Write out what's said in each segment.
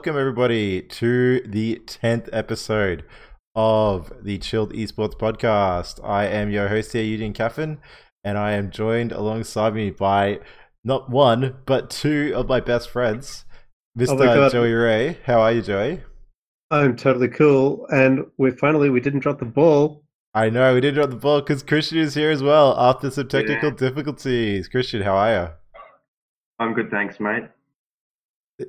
welcome everybody to the 10th episode of the Chilled Esports podcast. I am your host here, Eugene Caffin, and I am joined alongside me by not one, but two of my best friends, Mr. Oh. Joey Ray. How are you, Joey? I'm totally cool, and we finally we didn't drop the ball. I know we didn't drop the ball because Christian is here as well after some technical Yeah. difficulties. Christian, how are you? I'm good, thanks, mate.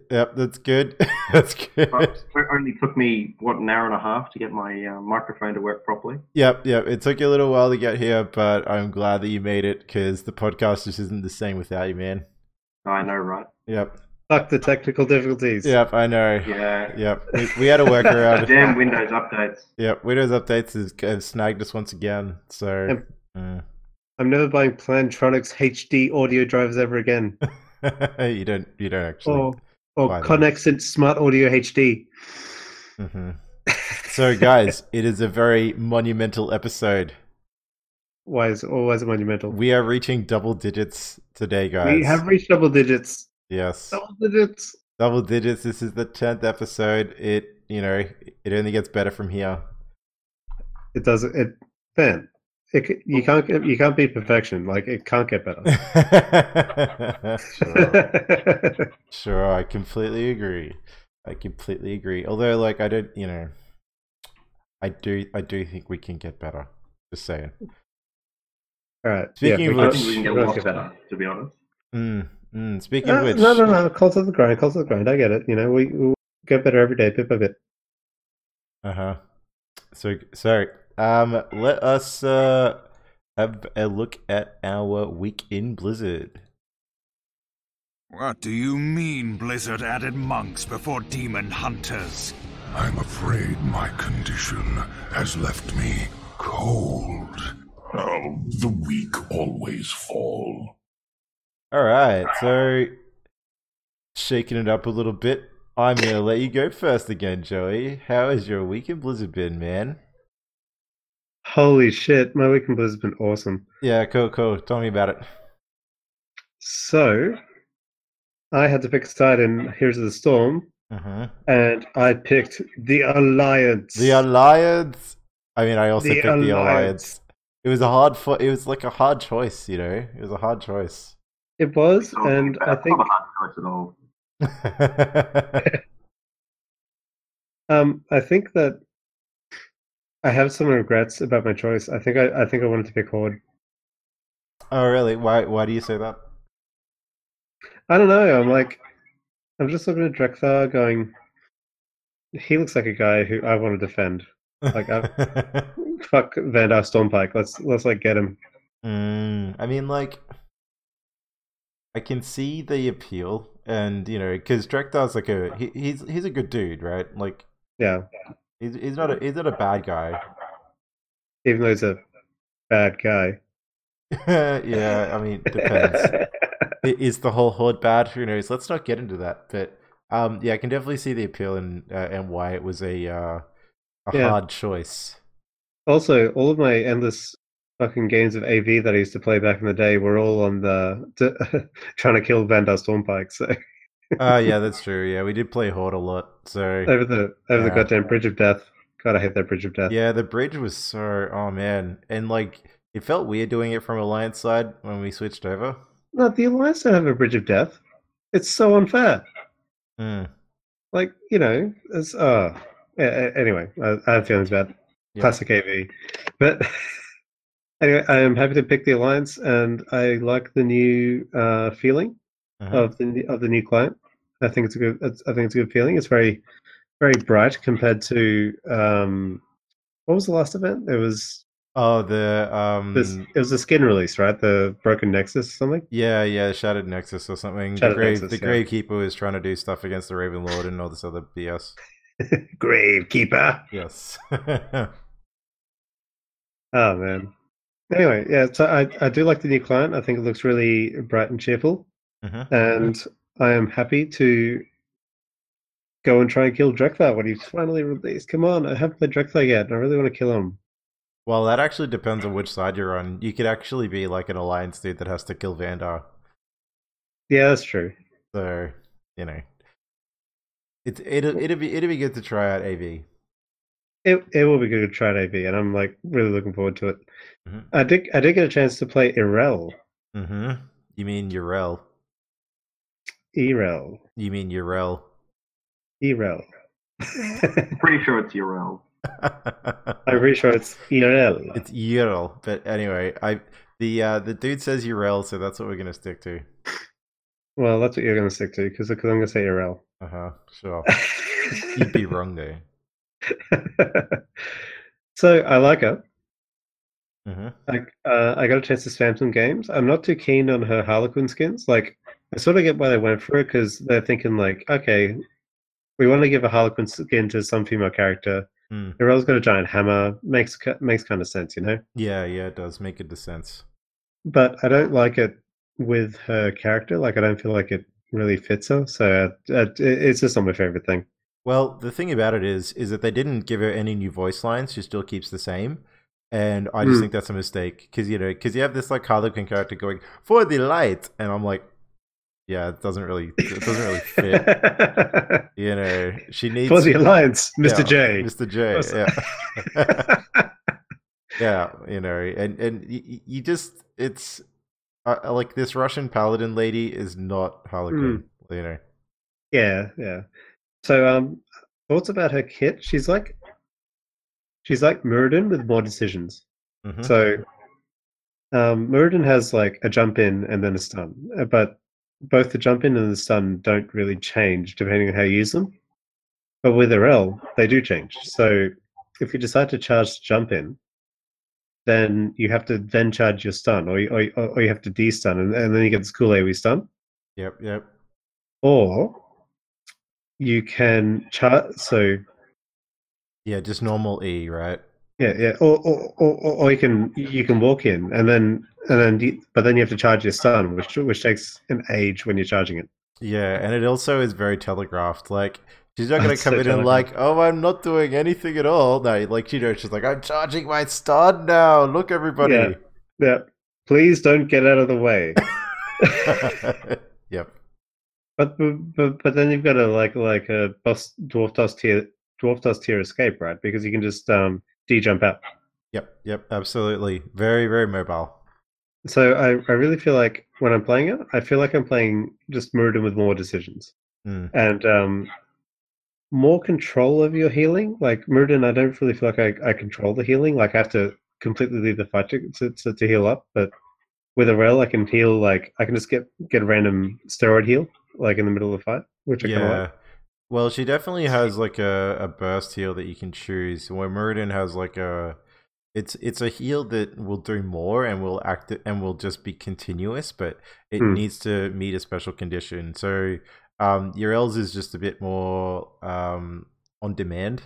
Yep, that's good. that's good. But it only took me what an hour and a half to get my uh, microphone to work properly. Yep, yep. It took you a little while to get here, but I'm glad that you made it because the podcast just isn't the same without you, man. I know, right? Yep, Fuck the technical difficulties. yep. I know. Yeah. Yep, we, we had a workaround. Damn Windows updates. yep, Windows updates has, have snagged us once again. So, Yep. mm. I'm never buying Plantronics HD audio drivers ever again. you don't, you don't actually. Or or. Conexant Smart Audio HD. hmm So, guys, it is a very monumental episode. Why is always monumental? We are reaching double digits today, guys. We have reached double digits. yes. Double digits. double digits. This is the tenth episode. It you know it only gets better from here. It does it. Man, it, you can't get- you can't beat perfection. Like it can't get better. sure, sure. I completely agree. I completely agree. Although, like, I don't, you know, I do, I do think we can get better. Just saying. All right. Speaking yeah, of we which- we can get a lot better, to be honest. Mm, mm. Speaking Uh, of which, no, no, no. Close to the grind. Close to the grind. I get it. You know, we, we get better every day, bit by bit. Uh huh. So so um, let us uh have a look at our week in Blizzard. What do you mean Blizzard added monks before demon hunters? I'm afraid my condition has left me cold. Oh, the weak always fall. All right, so shaking it up a little bit. I'm gonna let you go first again, Joey. How has your week in Blizzard been, man? Holy shit, my weekend blizzard's been awesome. Yeah, cool, cool. Tell me about it. So, I had to pick a side in Heroes of the Storm, hmm and I picked the Alliance. The Alliance. I mean, I also The picked the Alliance. Alliance. It was a hard. Fo- it was like a hard choice, you know. It was a hard choice. it was, and I that's think not a hard choice at all. um, I think that I have some regrets about my choice. I think I, I think I wanted to pick Horde. oh, really? Why? Why do you say that? I don't know. I'm like, I'm just looking at Drekthar, going, he looks like a guy who I want to defend. Like, Fuck Vandar Stormpike. Let's let's like get him. Mm, I mean, like, I can see the appeal, and you know, because Drekthar's like a he, he's he's a good dude, right? Like, Yeah, he's he's not a he's not a bad guy. even though he's a bad guy. yeah, I mean, depends. Is the whole horde bad? Who knows? Let's not get into that. But um, yeah, I can definitely see the appeal and uh, and why it was a uh, a Yeah. hard choice. Also, all of my endless fucking games of AV that I used to play back in the day were all on the trying to kill Vandar Stormpike. So Oh yeah, that's true. Yeah, we did play horde a lot. So over the over the goddamn Bridge of Death. God, I hate that Bridge of Death. Yeah, the bridge was so oh man, and like it felt weird doing it from Alliance side when we switched over. No, the Alliance don't have a Bridge of Death. It's so unfair. Mm, Like you know, it's uh. Anyway, I, I have feelings about yeah. classic AV, but anyway, I am happy to pick the Alliance, and I like the new uh, feeling Mhm. of the of the new client. I think it's a good. It's, I think it's a good feeling. It's very, very bright compared to um, what was the last event? It was Oh, the um, this. It was a skin release, right? The Broken Nexus or something. yeah, yeah, Shattered Nexus or something. Shattered the Grave, Nexus, the yeah. Gravekeeper was trying to do stuff against the Raven Lord and all this other BS. Gravekeeper. Yes. Oh man. Anyway, yeah. So I I do like the new client. I think it looks really bright and cheerful, Mhm. and I am happy to go and try and kill Drekthar when he's finally released. Come on, I haven't played Drekthar yet, and I really want to kill him. Well, that actually depends on which side you're on. You could actually be like an alliance dude that has to kill Vandar. Yeah, that's true. So, you know. It's it'll it'll be it'll be good to try out AV. It it will be good to try out AV, and I'm like really looking forward to it. Mhm. I did I did get a chance to play Irel. Mm-hmm. You mean Urel? Erel. You mean Urel? Erel. Pretty sure it's URL. I'm pretty sure it's Erel. it's Urel, but anyway, I the uh, the dude says Urel, so that's what we're gonna stick to. Well, that's what you're going to stick to because I'm going to say Erel. Uh huh. Sure. You'd be wrong there. so I like her. Mm-hmm. I uh, I got a chance to spam some games. I'm not too keen on her Harlequin skins. Like I sort of get why they went for it because they're thinking like, okay, we want to give a Harlequin skin to some female character. Mm. Irel's got a giant hammer. Makes makes kind of sense, you know. Yeah, yeah, it does make good sense. But I don't like it with her character. Like I don't feel like it really fits her. So uh, uh, it's just not my favorite thing. Well, the thing about it is, is that they didn't give her any new voice lines. She still keeps the same, and I just Hmm. think that's a mistake because you know, because you have this like Harlequin character going for the light, and I'm like, yeah, it doesn't really, it doesn't really fit. You know, she needs For the alliance, Mr. Yeah, J. Mr. J, What's- yeah. yeah, you know, and and you, you just it's uh, uh, like this Russian paladin lady is not Harlequin, Hmm. you know. Yeah, yeah. So, um, thoughts about her kit? She's like, she's like Muradin with more decisions. Mhm. So, um, Muradin has like a jump in and then a stun, uh, but both the jump in and the stun don't really change depending on how you use them. But with RL, they do change. So, if you decide to charge the jump in, then you have to then charge your stun, or you, or, or you have to de-stun, and, and then you get this cool AoE stun. Yep, yep. Or you can chart. So Yeah, just normal E, right? Yeah, yeah. Or or, or, or you can you can walk in and then and then you, but then you have to charge your stun, which which takes an age when you're charging it. Yeah, and it also is very telegraphed. Like she's not gonna come so in and like, oh, I'm not doing anything at all. No, like you know, she's like, I'm charging my stun now. Look, everybody. Yeah. Yeah. Please don't get out of the way. yep. But but but, then you've got a like like a boss dwarf dust tier dwarf dust tier escape, right? Because you can just um jump out. Yep. Yep. Absolutely. Very, very mobile. So I, I really feel like when I'm playing it, I feel like I'm playing just Muradin with more decisions. Mm. and um, more control of your healing. Like Muradin, I don't really feel like I, I control the healing. Like I have to completely leave the fight to, to, to, heal up. But with a rail, I can heal. Like I can just get get a random steroid heal, like in the middle of the fight, which I kind of Yeah. like. Well, she definitely has like a, a burst heal that you can choose. Where Muradin has like a it's it's a heal that will do more and will act and will just be continuous, but it Hmm. needs to meet a special condition. So um Urel's is just a bit more um on demand.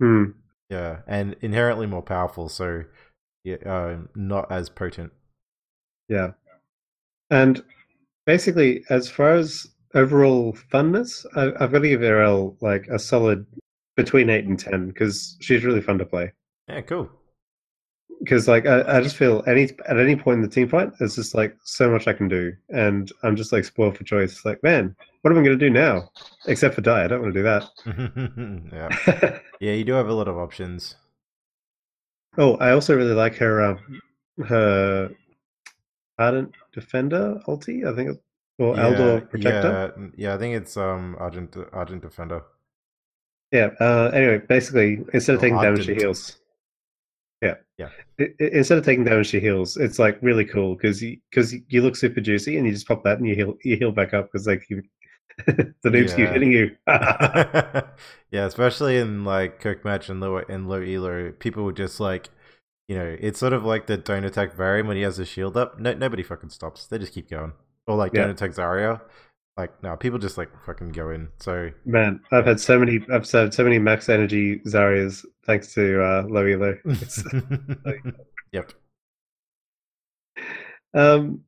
Hmm. Yeah, and inherently more powerful, so yeah, uh, not as potent. Yeah. And basically, as far as overall funness, I, I've got to give Erel like a solid between eight and ten because she's really fun to play. Yeah, cool. because like I, I just feel any at any point in the team fight there's just like so much I can do and I'm just like spoiled for choice. It's like, man, what am I gonna do now? Except for die. I don't want to do that. yeah, yeah, you do have a lot of options. oh, I also really like her um, her ardent defender ulti, I think it's or yeah, Eldor protector. Yeah, yeah, I think it's um Argent Argent Defender. Yeah. uh, anyway, basically instead of Or taking damage she heals. Yeah. Yeah. Instead of taking damage she heals. It's like really cool because you, cause you look super juicy and you just pop that and you heal you heal back up because like you, the noobs keep hitting you. yeah, especially in like Quick Match and low and low elo, people would just like, you know, it's sort of like the don't attack Varian when he has his shield up. No, nobody fucking stops. They just keep going. Or like Yeah. don't attack Like no, people just like fucking go in. So Man, I've had so many I've had so many max energy Zaryas thanks to uh, low elo. Yep. Um,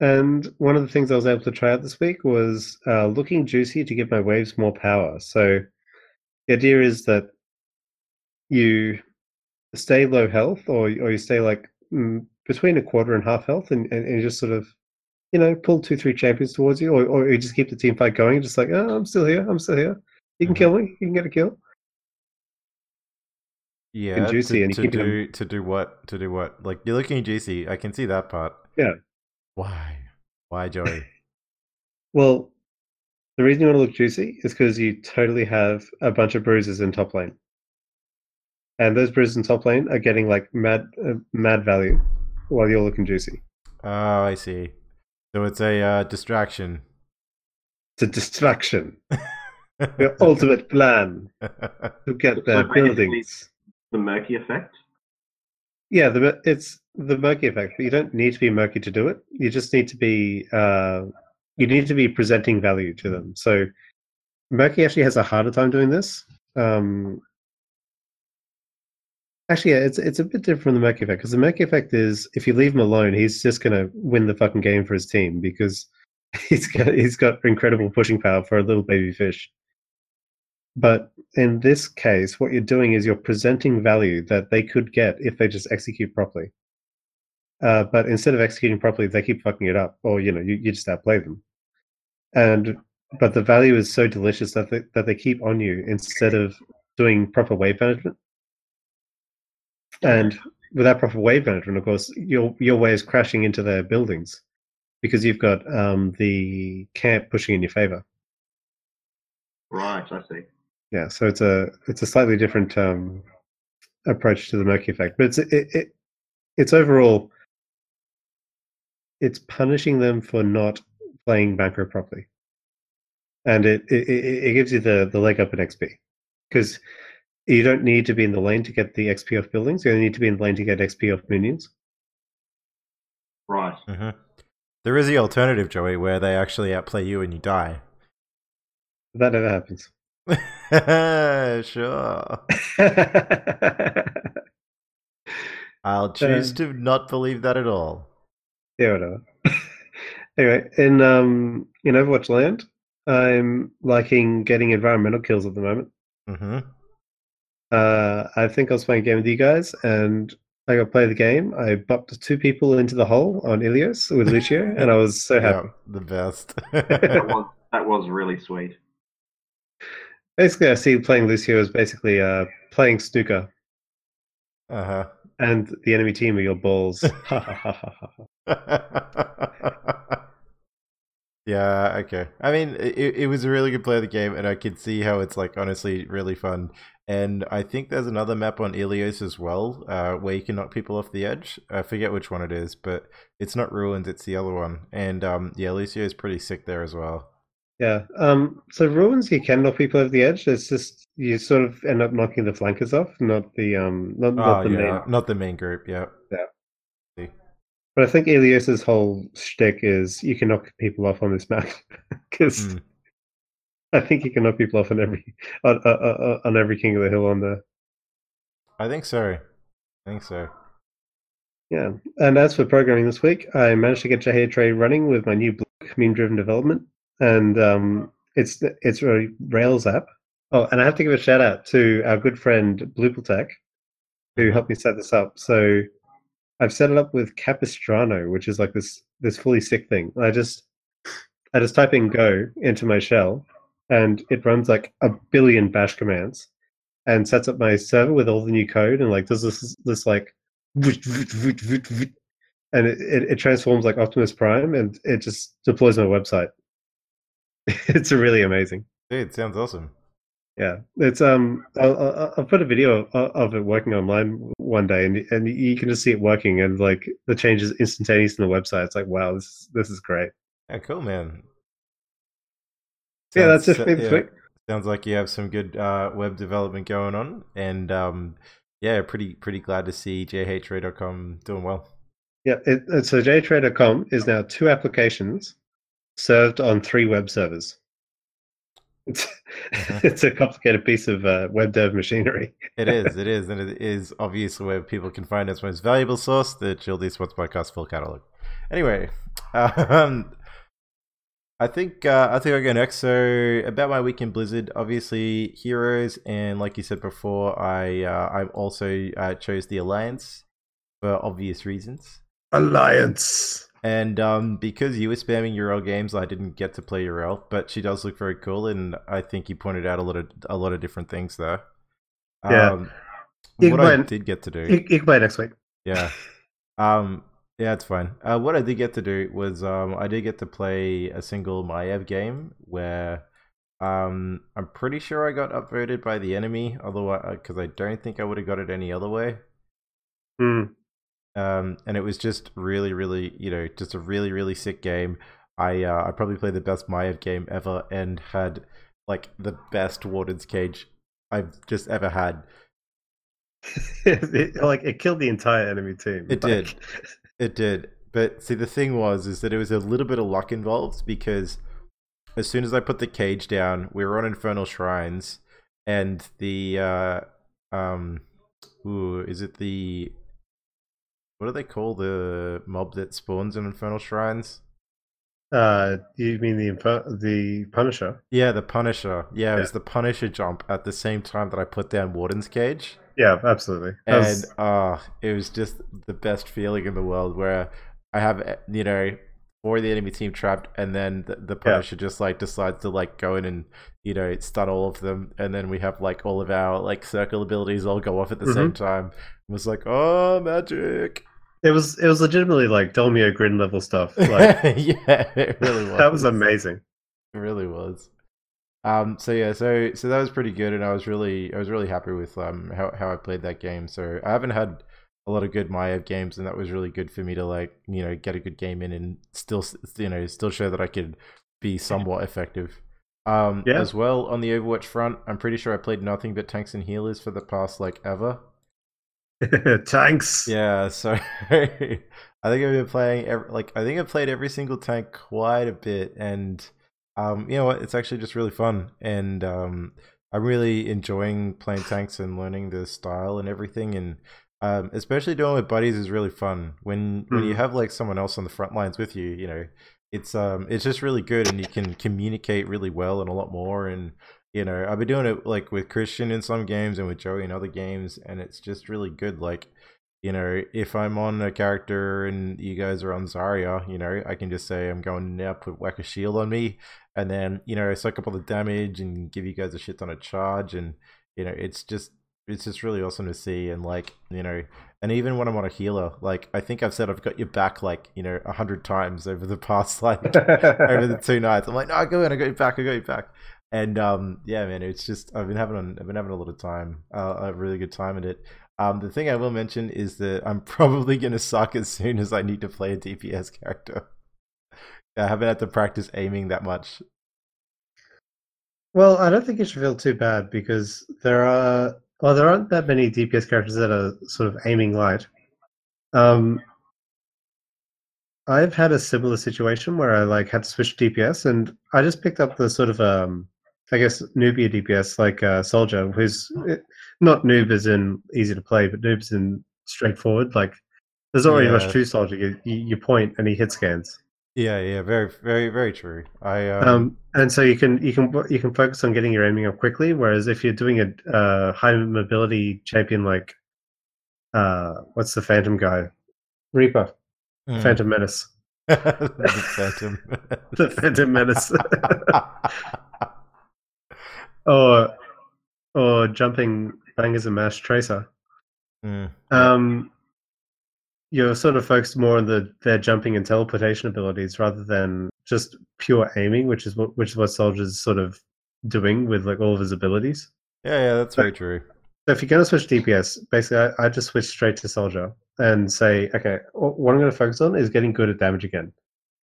and one of the things I was able to try out this week was uh, looking juicy to give my waves more power. So the idea is that you stay low health, or or you stay like mm, between a quarter and half health, and, and, and you just sort of you know, pull two, three champions towards you, or, or you just keep the team fight going, just like, oh, I'm still here, I'm still here. You can Mhm. kill me, you can get a kill. Yeah, juicy to, to them- do to do what to do what? Like you're looking juicy. I can see that part. Yeah. Why? Why, Joey? Well, the reason you want to look juicy is because you totally have a bunch of bruisers in top lane, and those bruisers in top lane are getting like mad, uh, mad value while you're looking juicy. oh, I see. So it's a uh, distraction. It's a distraction. Your ultimate plan to get their So buildings. The murky effect. Yeah, the it's the murky effect, but you don't need to be murky to do it. You just need to be uh, you need to be presenting value to them. So murky actually has a harder time doing this. Um, actually, yeah, it's it's a bit different from the murky effect because the murky effect is if you leave him alone, he's just gonna win the fucking game for his team because he's got he's got incredible pushing power for a little baby fish. But in this case, what you're doing is you're presenting value that they could get if they just execute properly. Uh, but instead of executing properly, they keep fucking it up, or you know, you, you just outplay them. And but the value is so delicious that they, that they keep on you instead of doing proper wave management. And without proper wave management, of course, your your is crashing into their buildings because you've got um, the camp pushing in your favor. Right, I see. Yeah, so it's a it's a slightly different um, approach to the murky effect, but it's it, it it's overall it's punishing them for not playing Banco properly, and it it, it it gives you the the leg up in XP because you don't need to be in the lane to get the XP off buildings. You only need to be in the lane to get XP off minions. Right. hmm There is the alternative, Joey, where they actually outplay you and you die. That never happens. sure. I'll choose Uh, to not believe that at all. Yeah, whatever. anyway, in um in Overwatch Land, I'm liking getting environmental kills at the moment. hmm Uh, I think I was playing a game with you guys, and I got to play the game. I bopped two people into the hole on Ilios with Lucio, and I was so Yeah, happy. the best. That was that was really sweet. Basically, I see playing Lucio as basically uh, playing snooker, uh huh. and the enemy team are your balls. yeah, okay. I mean, it, it was a really good play of the game, and I could see how it's like honestly really fun. And I think there's another map on Ilios as well, uh, where you can knock people off the edge. I forget which one it is, but it's not Ruins, it's the other one. And um, yeah, Lucio is pretty sick there as well. yeah. Um. So ruins, you can knock people off the edge. It's just you sort of end up knocking the flankers off, not the um, not, not Oh the yeah, main. not the main group. Yeah. Yeah. But I think Ilios's whole shtick is you can knock people off on this map because Mm. I think you can knock people off on every on, on, on- on every King of the Hill on there. I think so. I think so. Yeah. And as for programming this week, I managed to get Jahir Trade running with my new block meme driven development, and um, it's it's a Rails app. Oh, and I have to give a shout out to our good friend Tech, who helped me set this up. So I've set it up with Capistrano, which is like this this fully sick thing. I just I just type in Go into my shell, and it runs like a billion Bash commands, and sets up my server with all the new code, and like does this this like, and it, it, transforms like Optimus Prime, and it just deploys my website. it's really amazing. Dude, sounds awesome. Yeah, it's um. I'll, I'll, put a video of, it working online one day, and and you can just see it working, and like the changes instantaneous in the website. It's like, wow, this is, this is great. Yeah, cool, man. yeah, that's Sounds- it for me this yeah. Sounds like you have some good uh, web development going on, and um, yeah, pretty pretty glad to see jhray.com doing well. Yeah, it, it, so jtrader.com is now two applications served on three web servers. It's, Mhm. it's a complicated piece of uh, web dev machinery. It is, it is, and it is obviously where people can find its most valuable source, the Chilled Esports Podcast full catalog. Anyway, um, I think uh, I think I'll go next. So about my week in Blizzard, obviously heroes, and like you said before, I uh, I also uh, chose the Alliance for obvious reasons. Alliance. And um, because you were spamming Uriel games, I didn't get to play Uriel, but she does look very cool, and I think you pointed out a lot of a lot of different things there. Yeah. Um, what I did get to do, You, you can play next week. yeah, um, yeah, it's fine. Uh, what I did get to do was um, I did get to play a single Maiev game where um, I'm pretty sure I got upvoted by the enemy, although because I don't think I would have got it any other way. Hmm. Um, and it was just really, really, you know, just a really, really sick game. I uh, I probably played the best Maiev game ever and had like the best Warden's Cage I've just ever had. it, like it killed the entire enemy team. It Like, did. It did, but see, the thing was, is that it was a little bit of luck involved because as soon as I put the cage down, we were on Infernal Shrines, and the uh, um, ooh, is it the what do they call the mob that spawns in Infernal Shrines? Uh, you mean the Infer- the Punisher? Yeah, the Punisher. Yeah, it was the Punisher jump at the same time that I put down Warden's Cage. Yeah, absolutely. That And was- uh it was just the best feeling in the world where I have you know four of the enemy team trapped and then the, the Yeah. Punisher just like decides to like go in and you know stun all of them and then we have like all of our like circle abilities all go off at the Mm-hmm. same time. It was like, oh magic. It was it was legitimately like Dolmio Grin level stuff. Like yeah, it really was. that was amazing. It really was. Um, so yeah, so so that was pretty good, and I was really I was really happy with um how how I played that game. So I haven't had a lot of good Maiev games, and that was really good for me to like you know get a good game in and still you know still show that I could be somewhat effective. Um, Yeah. as well on the Overwatch front, I'm pretty sure I played nothing but tanks and healers for the past like ever. Tanks. Yeah, so I think I've been playing every, like I think I've played every single tank quite a bit, and um, you know what? It's actually just really fun, and um, I'm really enjoying playing tanks and learning the style and everything, and um, especially doing it with buddies is really fun. When when you Mhm. have like someone else on the front lines with you, you know, it's um it's just really good, and you can communicate really well and a lot more, and you know I've been doing it like with Christian in some games and with Joey in other games, and it's just really good. Like you know, if I'm on a character and you guys are on Zarya, you know, I can just say I'm going now put whack a shield on me, and then you know suck up all the damage and give you guys a shit ton of charge, and you know it's just it's just really awesome to see, and like you know, and even when I'm on a healer, like I think I've said I've got your back like you know a hundred times over the past like over the two nights. I'm like, no, I go in, I got you back, I got you back. And um, yeah, man, it's just I've been having I've been having a lot of time, uh, a really good time at it. Um, the thing I will mention is that I'm probably gonna suck as soon as I need to play a DPS character. I haven't had to practice aiming that much. Well, I don't think you should feel too bad because there are well, there aren't that many DPS characters that are sort of aiming light. Um, I've had a similar situation where I like had to switch DPS, and I just picked up the sort of um, I guess Nubia DPS like uh, Soldier, who's eh, not noob as in easy to play, but noobs in straightforward. Like there's already Yeah. much to Soldier. You, you, you point and he hit scans. Yeah, yeah, very, very, very true. I um, Um, and so you can you can you can focus on getting your aiming up quickly. Whereas if you're doing a uh, high mobility champion like uh, what's the Phantom guy, Reaper, mm, Phantom Menace, the Phantom. the Phantom Menace, or or jumping bangers and mash Tracer. Mm, Um, you're sort of focused more on the their jumping and teleportation abilities rather than just pure aiming, which is what which is what Soldier's sort of doing with like all of his abilities. yeah, yeah, that's very true. So if you're going to switch DPS, basically, I, I just switch straight to Soldier and say, okay, what I'm going to focus on is getting good at damage again.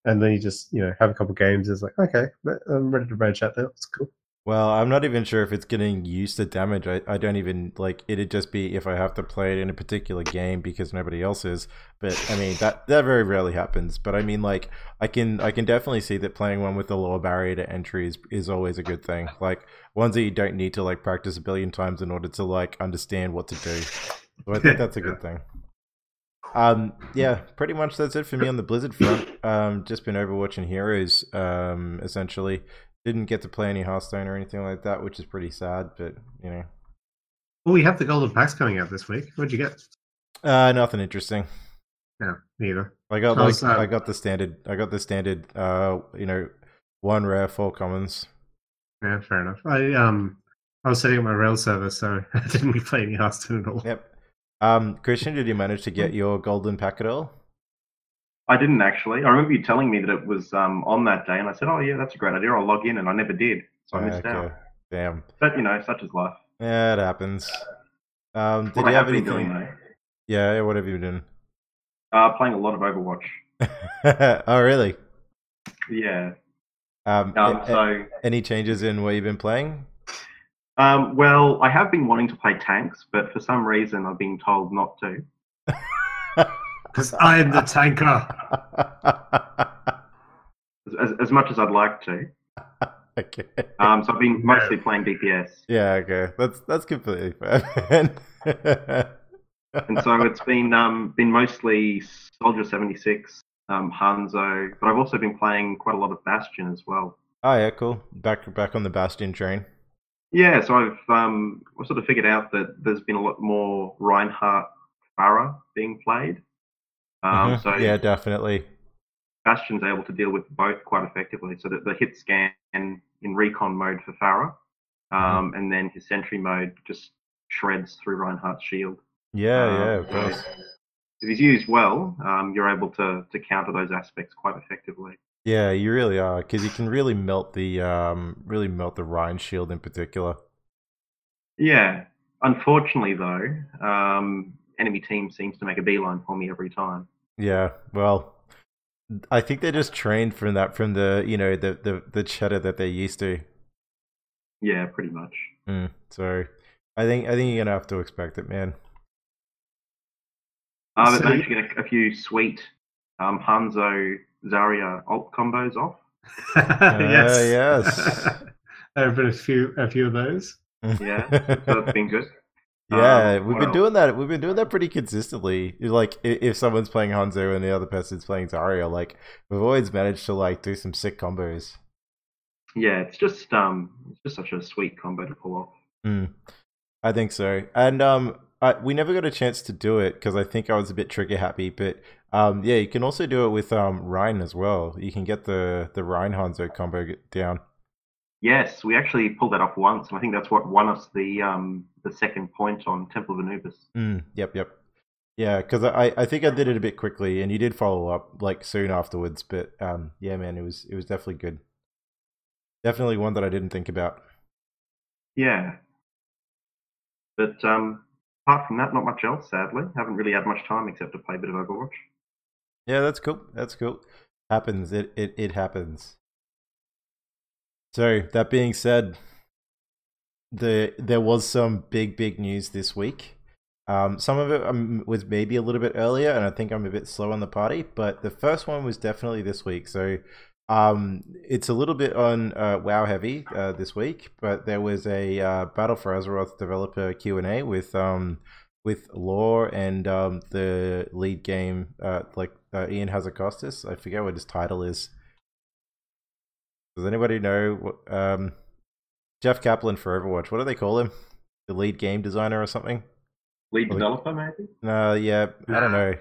And then you just, you know, have a couple games. It's like, okay, I'm ready to branch out now. It's cool. Well, I'm not even sure if it's getting used to damage. I, I don't even like it'd just be if I have to play it in a particular game because nobody else is. But I mean that that very rarely happens. But I mean like I can I can definitely see that playing one with the lower barrier to entry is, is always a good thing. Like ones that you don't need to like practice a billion times in order to like understand what to do. So I think that's a good thing. Um, yeah, pretty much that's it for me on the Blizzard front. Um, just been Overwatch and Heroes, um, essentially. Didn't get to play any Hearthstone or anything like that, which is pretty sad, but you know, Well, we have the golden packs coming out this week. What'd you get? uh, nothing interesting. Yeah, neither. I got How's like that? I got the standard. I got the standard. Uh, you know, one rare, four commons. Yeah, fair enough. I um I was setting up my rail server, so I didn't play any Hearthstone at all. Yep. Um, Christian, did you manage to get your golden pack at all? I didn't actually. I remember you telling me that it was um, on that day, and I said, "Oh yeah, that's a great idea. I'll log in," and I never did, so I missed out. Damn. But you know, such is life. Yeah, it happens. Um, did What you have anything? doing though, Yeah, what have you been uh, playing a lot of Overwatch. oh, really? Yeah. Um, Um, a- so, any changes in what you've been playing? um, well, I have been wanting to play tanks, but for some reason, I've been told not to. Because I am the tanker. As, as, as much as I'd like to. okay. Um, so I've been mostly playing DPS, Yeah, okay. That's that's completely fair. and so it's been um, been mostly Soldier seventy six, um, Hanzo, but I've also been playing quite a lot of Bastion as well. oh yeah, cool. Back back on the Bastion train. Yeah, so I've um, I've sort of figured out that there's been a lot more Reinhardt Pharah being played. Um, Mhm. So yeah, definitely. Bastion's able to deal with both quite effectively. So that the hit scan in recon mode for Pharah, um, Mm-hmm. and then his sentry mode just shreds through Reinhardt's shield. Yeah, Um, yeah, of course. If he's used well, um, you're able to to counter those aspects quite effectively. Yeah, you really are because you can really melt the um, really melt the Rein shield in particular. Yeah. Unfortunately, though, um, enemy team seems to make a beeline for me every time. Yeah, well, I think they're just trained from that from the you know the the the cheddar that they're used to. Yeah, pretty much. Mm, so, I think I think you're gonna have to expect it, man. Uh, but So- managed to get a, a few sweet um, Hanzo Zarya ult combos off. yes. yes. there have been a few a few of those. Yeah, so that's been good. Yeah, Um, we've been doing that. We've been doing that pretty consistently. Like, if someone's playing Hanzo and the other person's playing Zarya, like we've always managed to like do some sick combos. Yeah, it's just um, it's just such a sweet combo to pull off. Mm, I think so. And um, I, we never got a chance to do it because I think I was a bit trigger happy. But um, yeah, you can also do it with um Rein as well. You can get the the Rein Hanzo combo down. Yes, we actually pulled that off once, and I think that's what won us the um, the second point on Temple of Anubis. Mm, yep, yep. Yeah, because I, I think I did it a bit quickly, and you did follow up like soon afterwards. But um, yeah, man, it was it was definitely good. Definitely one that I didn't think about. Yeah, but um, apart from that, not much else. Sadly, haven't really had much time except to play a bit of Overwatch. Yeah, that's cool. That's cool. Happens. It it it happens. So that being said, the there was some big big news this week. Um, some of it um, was maybe a little bit earlier, and I think I'm a bit slow on the party. But the first one was definitely this week. So um, it's a little bit on uh, WoW heavy uh, this week. But there was a uh, Battle for Azeroth developer Q and A with um, with Lore and um, the lead game, uh, like uh, Ion Hazzikostas. I forget what his title is. Does anybody know what um, Jeff Kaplan for Overwatch? What do they call him? The lead game designer or something? Lead Well, developer, maybe. No, yeah, I don't know.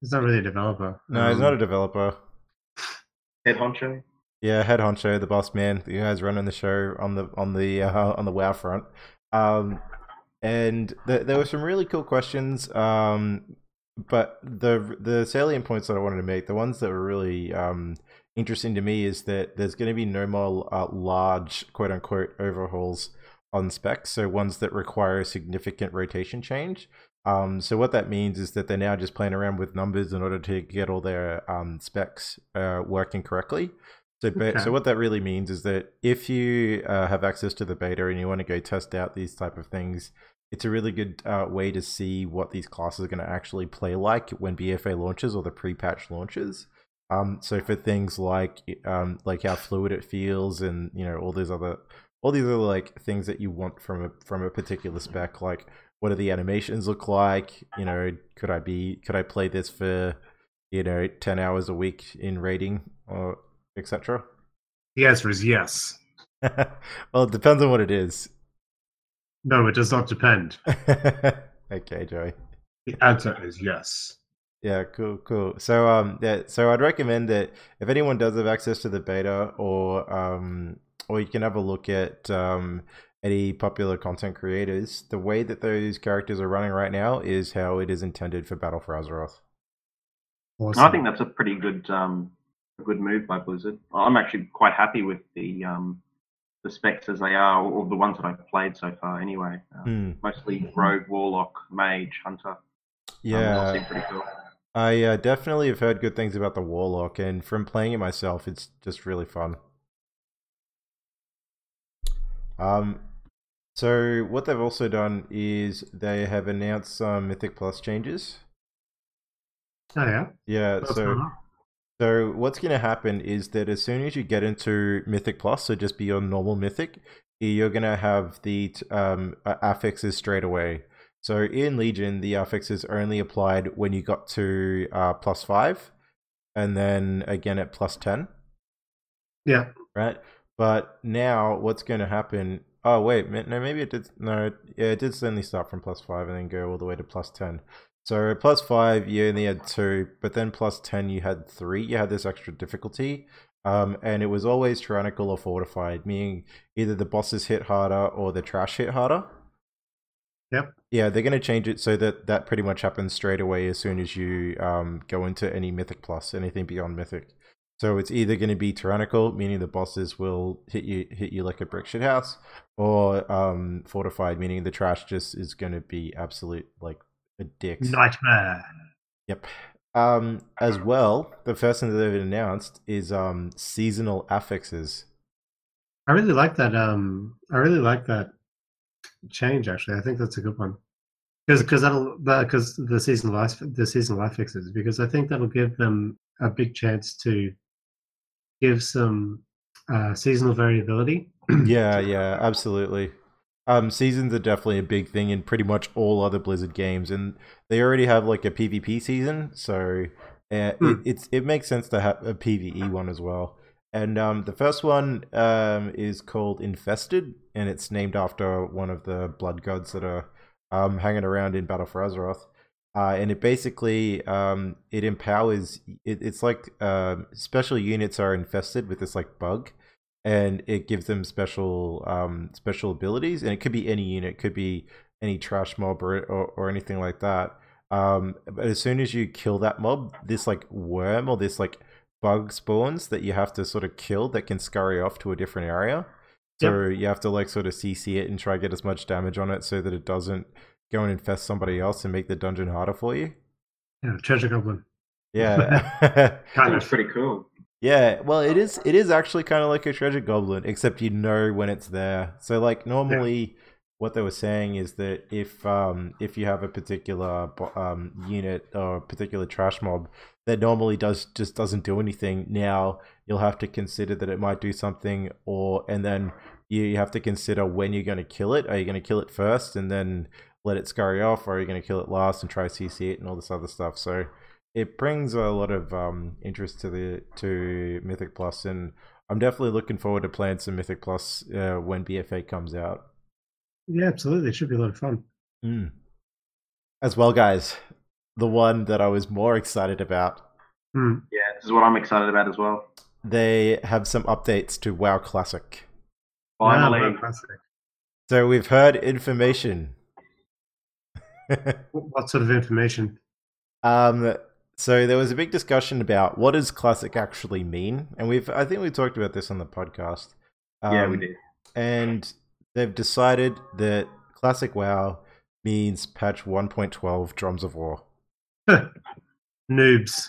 He's not really a developer. No, he's Um, not a developer. Head honcho. Yeah, head honcho, the boss man, the guys running the show on the on the uh, on the WoW front. Um, and th- there were some really cool questions. Um, but the the salient points that I wanted to make, the ones that were really um, interesting to me, is that there's going to be no more uh, large quote unquote overhauls on specs. So ones that require a significant rotation change. Um, so what that means is that they're now just playing around with numbers in order to get all their um, specs uh, working correctly. So, Okay. so what that really means is that if you uh, have access to the beta and you want to go test out these type of things, it's a really good uh, way to see what these classes are going to actually play like when BFA launches or the pre-patch launches. Um, so for things like um, like how fluid it feels and you know all these other all these other like things that you want from a from a particular spec, like what do the animations look like? You know, could I be could I play this for you know ten hours a week in rating or etc. The answer is yes. well, it depends on what it is. No, it does not depend. okay, Joey. The answer is yes. Yeah, cool, cool. So um yeah, so I'd recommend that if anyone does have access to the beta or um or you can have a look at um any popular content creators, the way that those characters are running right now is how it is intended for Battle for Azeroth. Awesome. I think that's a pretty good um a good move by Blizzard. I'm actually quite happy with the um the specs as they are, or the ones that I've played so far anyway. Um, mm. Mostly Rogue, Warlock, Mage, Hunter. Um, yeah. Um, pretty cool. I uh, definitely have heard good things about the Warlock, and from playing it myself, it's just really fun. Um, so what they've also done is they have announced some Mythic Plus changes. Oh yeah. Yeah. That's so. So what's going to happen is that as soon as you get into Mythic Plus, so just beyond normal Mythic, you're going to have the um, affixes straight away. So in Legion, the affixes only applied when you got to uh, plus five, and then again at plus ten. Yeah. Right. But now, what's going to happen? Oh wait, no, maybe it did. No, yeah, it did suddenly start from plus five and then go all the way to plus ten. So plus five, you only had two, but then plus ten, you had three. You had this extra difficulty, um, and it was always tyrannical or fortified, meaning either the bosses hit harder or the trash hit harder. Yep. Yeah, they're going to change it so that that pretty much happens straight away as soon as you um, go into any Mythic Plus, anything beyond Mythic. So it's either going to be tyrannical, meaning the bosses will hit you hit you like a brick shit house, or um, fortified, meaning the trash just is going to be absolute like a dick nightmare. Yep. Um, as well, the first thing that they've announced is um, seasonal affixes. I really like that. Um, I really like that change. Actually, I think that's a good one because because that'll because the seasonal life the seasonal life fixes because I think that'll give them a big chance to give some uh, seasonal variability. yeah, yeah, absolutely. Um, seasons are definitely a big thing in pretty much all other Blizzard games, and they already have like a PvP season, so uh, hmm. it, it's it makes sense to have a PVE one as well. And um, the first one um, is called Infested, and it's named after one of the blood gods that are um, hanging around in Battle for Azeroth. Uh, and it basically um, it empowers. It, it's like uh, special units are infested with this like bug, and it gives them special um, special abilities. And it could be any unit, it could be any trash mob or or, or anything like that. But as soon as you kill that mob, this like worm or this like bug spawns that you have to sort of kill that can scurry off to a different area. So yep. you have to like sort of CC it and try to get as much damage on it so that it doesn't go and infest somebody else and make the dungeon harder for you. Yeah, treasure goblin. Yeah, kind of pretty cool. Yeah, well, it is. It is actually kind of like a treasure goblin, except you know when it's there. So, like normally, yeah. What they were saying is that if um if you have a particular um unit or a particular trash mob that normally does just doesn't do anything now you'll have to consider that it might do something or and then you have to consider when you're going to kill it. Are you going to kill it first and then let it scurry off or are you going to kill it last and try cc it and all this other stuff? So it brings a lot of um, interest to the to mythic plus and i'm definitely looking forward to playing some mythic plus uh, when bfa comes out yeah absolutely it should be a lot of fun mm. as well guys the one that I was more excited about. Mm. Yeah, this is what I'm excited about as well. They have some updates to WoW Classic. Finally. WoW Classic. So we've heard information. what sort of information? Um, so there was a big discussion about what does classic actually mean, and we've I think we talked about this on the podcast. Um, yeah, we did. And they've decided that classic WoW means patch 1.12 Drums of War. Noobs.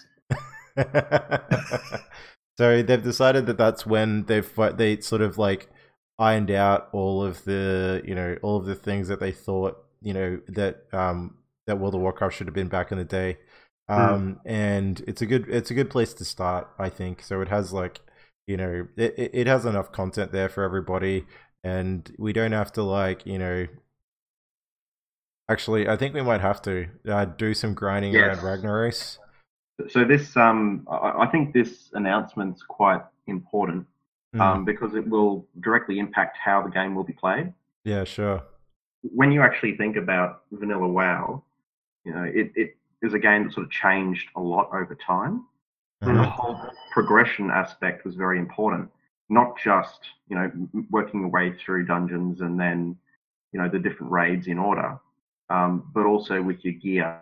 so they've decided that that's when they've they sort of like ironed out all of the you know all of the things that they thought you know that um that World of Warcraft should have been back in the day. Hmm. Um mm. and it's a good it's a good place to start, I think. So it has like you know it it has enough content there for everybody and we don't have to like you know Actually, I think we might have to uh, do some grinding yes. around Ragnaros. So this, um, I think this announcement's quite important mm. um, because it will directly impact how the game will be played. Yeah, sure. When you actually think about vanilla WoW, you know, it, it is a game that sort of changed a lot over time. And the Mhm. whole progression aspect was very important. Not just, you know, working your way through dungeons and then, you know, the different raids in order, um, but also with your gear.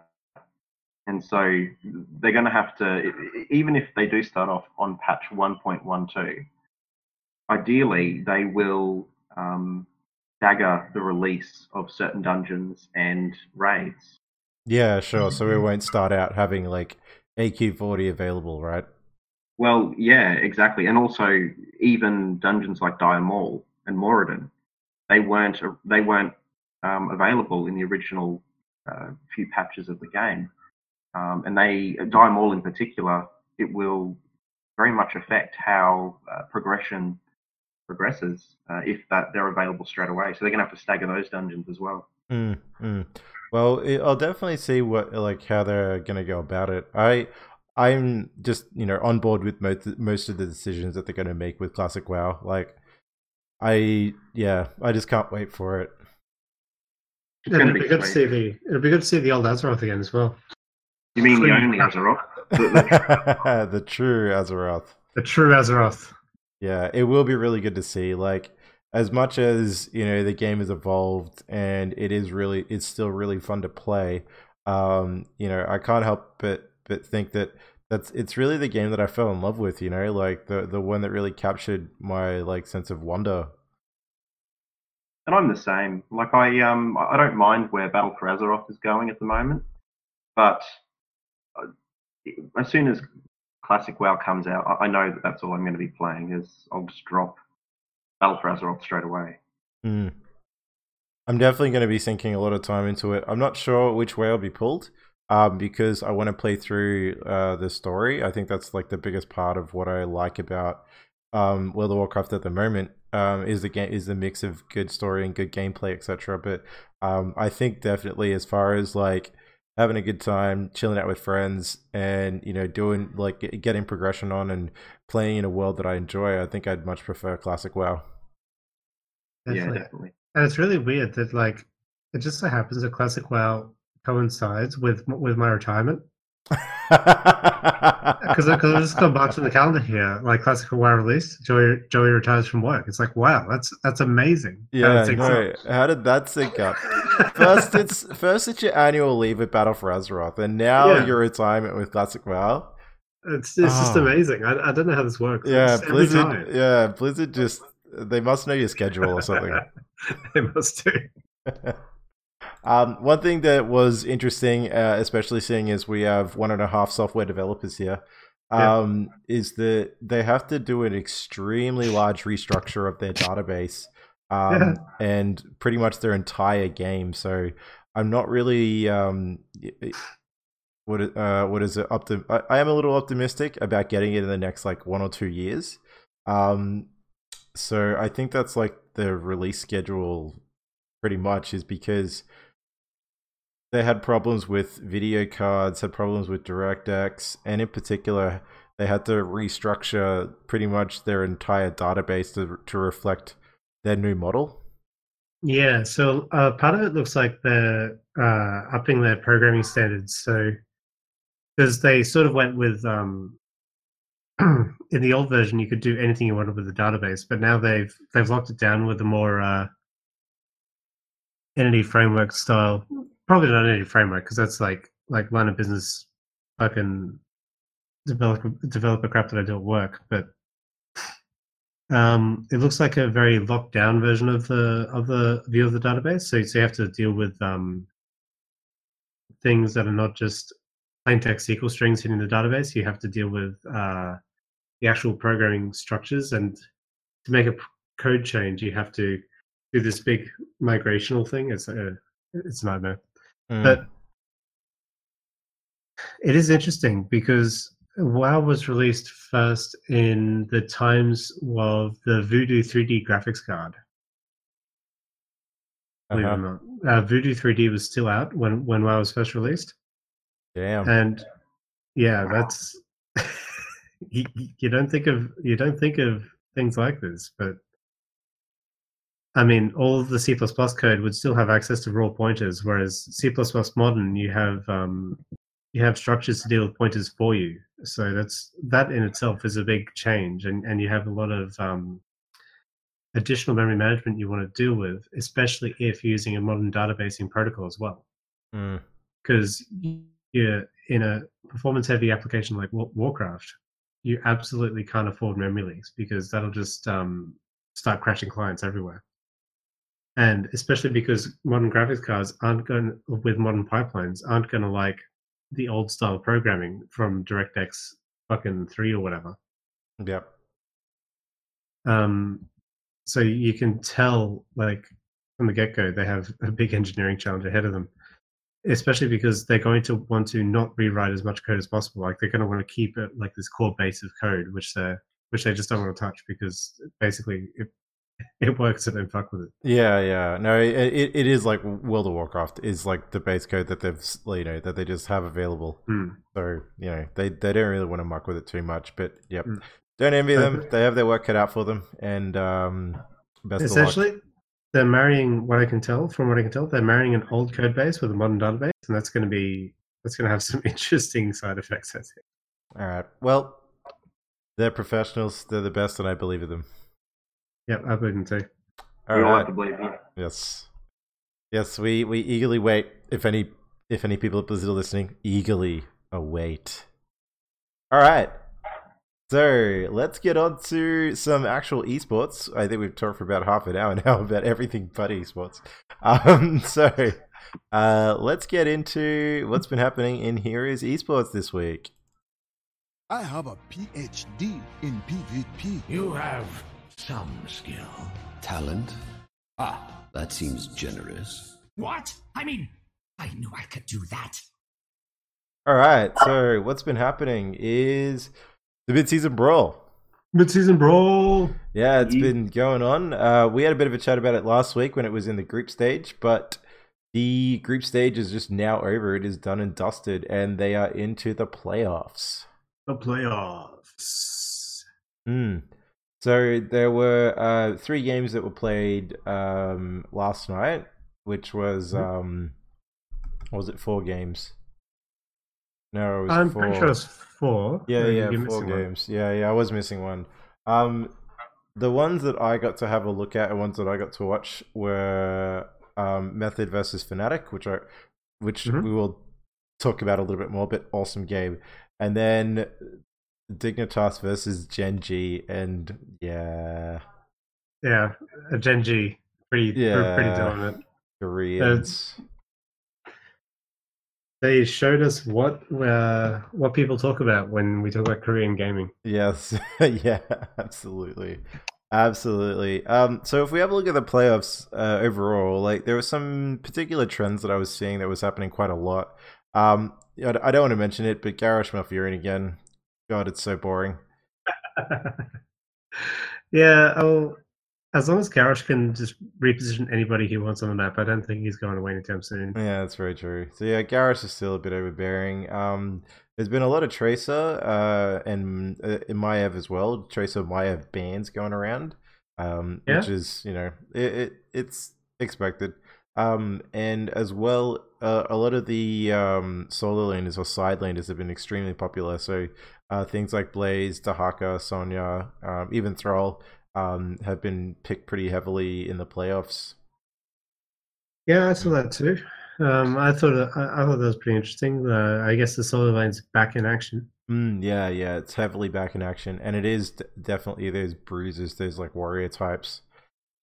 And so they're going to have to, even if they do start off on patch 1.12, ideally they will um, stagger the release of certain dungeons and raids. Yeah, sure. So we won't start out having like AQ40 available, right? Well, yeah, exactly. And also, even dungeons like Dire Maul and Maraudon, they weren't they weren't um, available in the original uh, few patches of the game. Um, and they Dire Maul in particular, it will very much affect how uh, progression progresses uh, if that they're available straight away. So they're gonna have to stagger those dungeons as well. Mm, mm. Well, I'll definitely see what like how they're gonna go about it. I I'm just you know on board with most most of the decisions that they're gonna make with Classic WoW. Like, I yeah, I just can't wait for it. It's it'd be be good to see the it'd be good to see the old Azeroth again as well. You mean the only Azeroth? The- the- the true Azeroth. The true Azeroth. Yeah, it will be really good to see. Like, as much as you know, the game has evolved and it is really, it's still really fun to play. Um, you know, I can't help but but think that that's it's really the game that I fell in love with. You know, like the the one that really captured my like sense of wonder. And I'm the same. Like I um I don't mind where Battle for Azeroth is going at the moment, but uh, as soon as Classic WoW comes out, I- I know that that's all I'm going to be playing. Is I'll just drop Battle for Azeroth straight away. Mm. I'm definitely going to be sinking a lot of time into it. I'm not sure which way I'll be pulled, um, because I want to play through uh, the story. I think that's like the biggest part of what I like about um, World of Warcraft at the moment. Um, is the game is the mix of good story and good gameplay, etc. But um, I think definitely as far as like having a good time, chilling out with friends, and you know doing like getting progression on and playing in a world that I enjoy, I think I'd much prefer Classic WoW. Yeah, Definitely. definitely. And it's really weird that like it just so happens that Classic WoW coincides with with my retirement because because I just got marked on the calendar here like Classic WoW release. Joey Joey retires from work. It's like wow, that's that's amazing. Yeah, syncs no. How did that sync up? First, it's first it's your annual leave at Battle for Azeroth, and now Yeah. your retirement with Classic WoW. It's it's just Oh. amazing. I, I don't know how this works. Yeah, It's Blizzard. Yeah, Blizzard just they must know your schedule or something. they must do. um, one thing that was interesting, uh, especially seeing as we have one and a half software developers here, Yeah. um, is that they have to do an extremely large restructure of their database um, Yeah. and pretty much their entire game. So I'm not really. Um, what uh, what is it? Optim- I, I am a little optimistic about getting it in the next like one or two years. Um, so I think that's like the release schedule pretty much is because they had problems with video cards, had problems with DirectX, and in particular, they had to restructure pretty much their entire database to to reflect their new model. Yeah, so uh, part of it looks like they're uh, upping their programming standards. So, because they sort of went with um, in the old version, you could do anything you wanted with the database, but now they've they've locked it down with a more uh, entity framework style. Probably not any framework because that's like like line of business fucking developer developer crap that I do at work, but um, it looks like a very locked down version of the of the view of the database. So, so you have to deal with um, things that are not just plain text SQL strings hitting the database. You have to deal with uh, the actual programming structures, and to make a code change, you have to do this big migrational thing. It's a it's a nightmare. Mm. But it is interesting because WoW was released first in the times of the Voodoo 3D graphics card. Believe it Uh-huh. or not, uh, Voodoo 3D was still out when when WoW was first released, Damn. and yeah, that's you, you don't think of you don't think of things like this, but I mean, all of the C++ code would still have access to raw pointers, whereas C++ modern, you have um, you have structures to deal with pointers for you. So that's that in itself is a big change, and and you have a lot of um, additional memory management you want to deal with, especially if you're using a modern databasing protocol as well. Mm. Because you're in a performance heavy application like Warcraft, you absolutely can't afford memory leaks because that'll just um, start crashing clients everywhere. And especially because modern graphics cards aren't going with modern pipelines aren't going to like the old style programming from DirectX fucking three or whatever. Yep. Um, so you can tell like from the get go they have a big engineering challenge ahead of them especially because they're going to want to not rewrite as much code as possible like they're going to want to keep it like this core base of code which they which they just don't want to touch because basically it it works and don't fuck with it Yeah, yeah. No, it, it, it is like World of Warcraft is like the base code that they've you know that they just have available. Hmm. So you know they they don't really want to muck with it too much. But yep, Mm. don't envy them. They have their work cut out for them. And um, best of luck. essentially they're marrying what i can tell from what i can tell they're marrying an old code base with a modern database and that's going to be that's going to have some interesting side effects i think All right. Well, they're professionals. They're the best, and I believe in them. Yep i believe them too All we all right. have to believe you. Yes. Yes, we, we eagerly wait. If any if any people at Blizzard are listening, eagerly await. All right. So let's get on to some actual esports. I think we've talked for about half an hour now about everything but esports. Um, so uh, let's get into what's been happening in Heroes esports this week. I have a PhD in PvP. You have some skill. Talent? Ah, that seems generous. What? I mean, I knew I could do that. All right. So what's been happening is the mid-season brawl. mid-season brawl Yeah, it's been going on. Uh, we had a bit of a chat about it last week when it was in the group stage, but the group stage is just now over. It is done and dusted, and they are into the playoffs. the playoffs Hmm. So there were uh, three games that were played um, last night, which was um, was it four games? No, it was i'm four. pretty sure it's four Yeah, yeah, four missing one. games. Yeah, yeah, I was missing one. Um, the ones that I got to have a look at and ones that I got to watch were um, Method versus Fnatic, which I, which Mhm. we will talk about a little bit more. But awesome game, and then Dignitas versus Gen G, and yeah, Yeah, a Gen G, pretty Yeah. pretty dominant. Koreans. They showed us what uh, what people talk about when we talk about Korean gaming. Yes, yeah, absolutely, absolutely. Um, so if we have a look at the playoffs uh, overall, like there were some particular trends that I was seeing that was happening quite a lot. Um, I I don't want to mention it, but Garrosh Malfurion again. God, it's so boring. yeah, oh, as long as Garrosh can just reposition anybody he wants on the map, I don't think he's going away anytime soon. Yeah, that's very true. So yeah, Garrosh is still a bit overbearing. Um, there's been a lot of Tracer uh, and uh, Maiev as well. Tracer Maiev bans going around, um, which is you know it, it it's expected. Um, and as well, uh, a lot of the um, solo laners or side laners have been extremely popular. So uh, things like Blaze, Dehaka, Sonya, um, even Thrall um, have been picked pretty heavily in the playoffs. Yeah, I saw that too. Um, I thought I, I thought that was pretty interesting. Uh, I guess the solo lane's back in action. Mm, yeah, yeah, it's heavily back in action, and it is d- definitely those bruisers, those like warrior types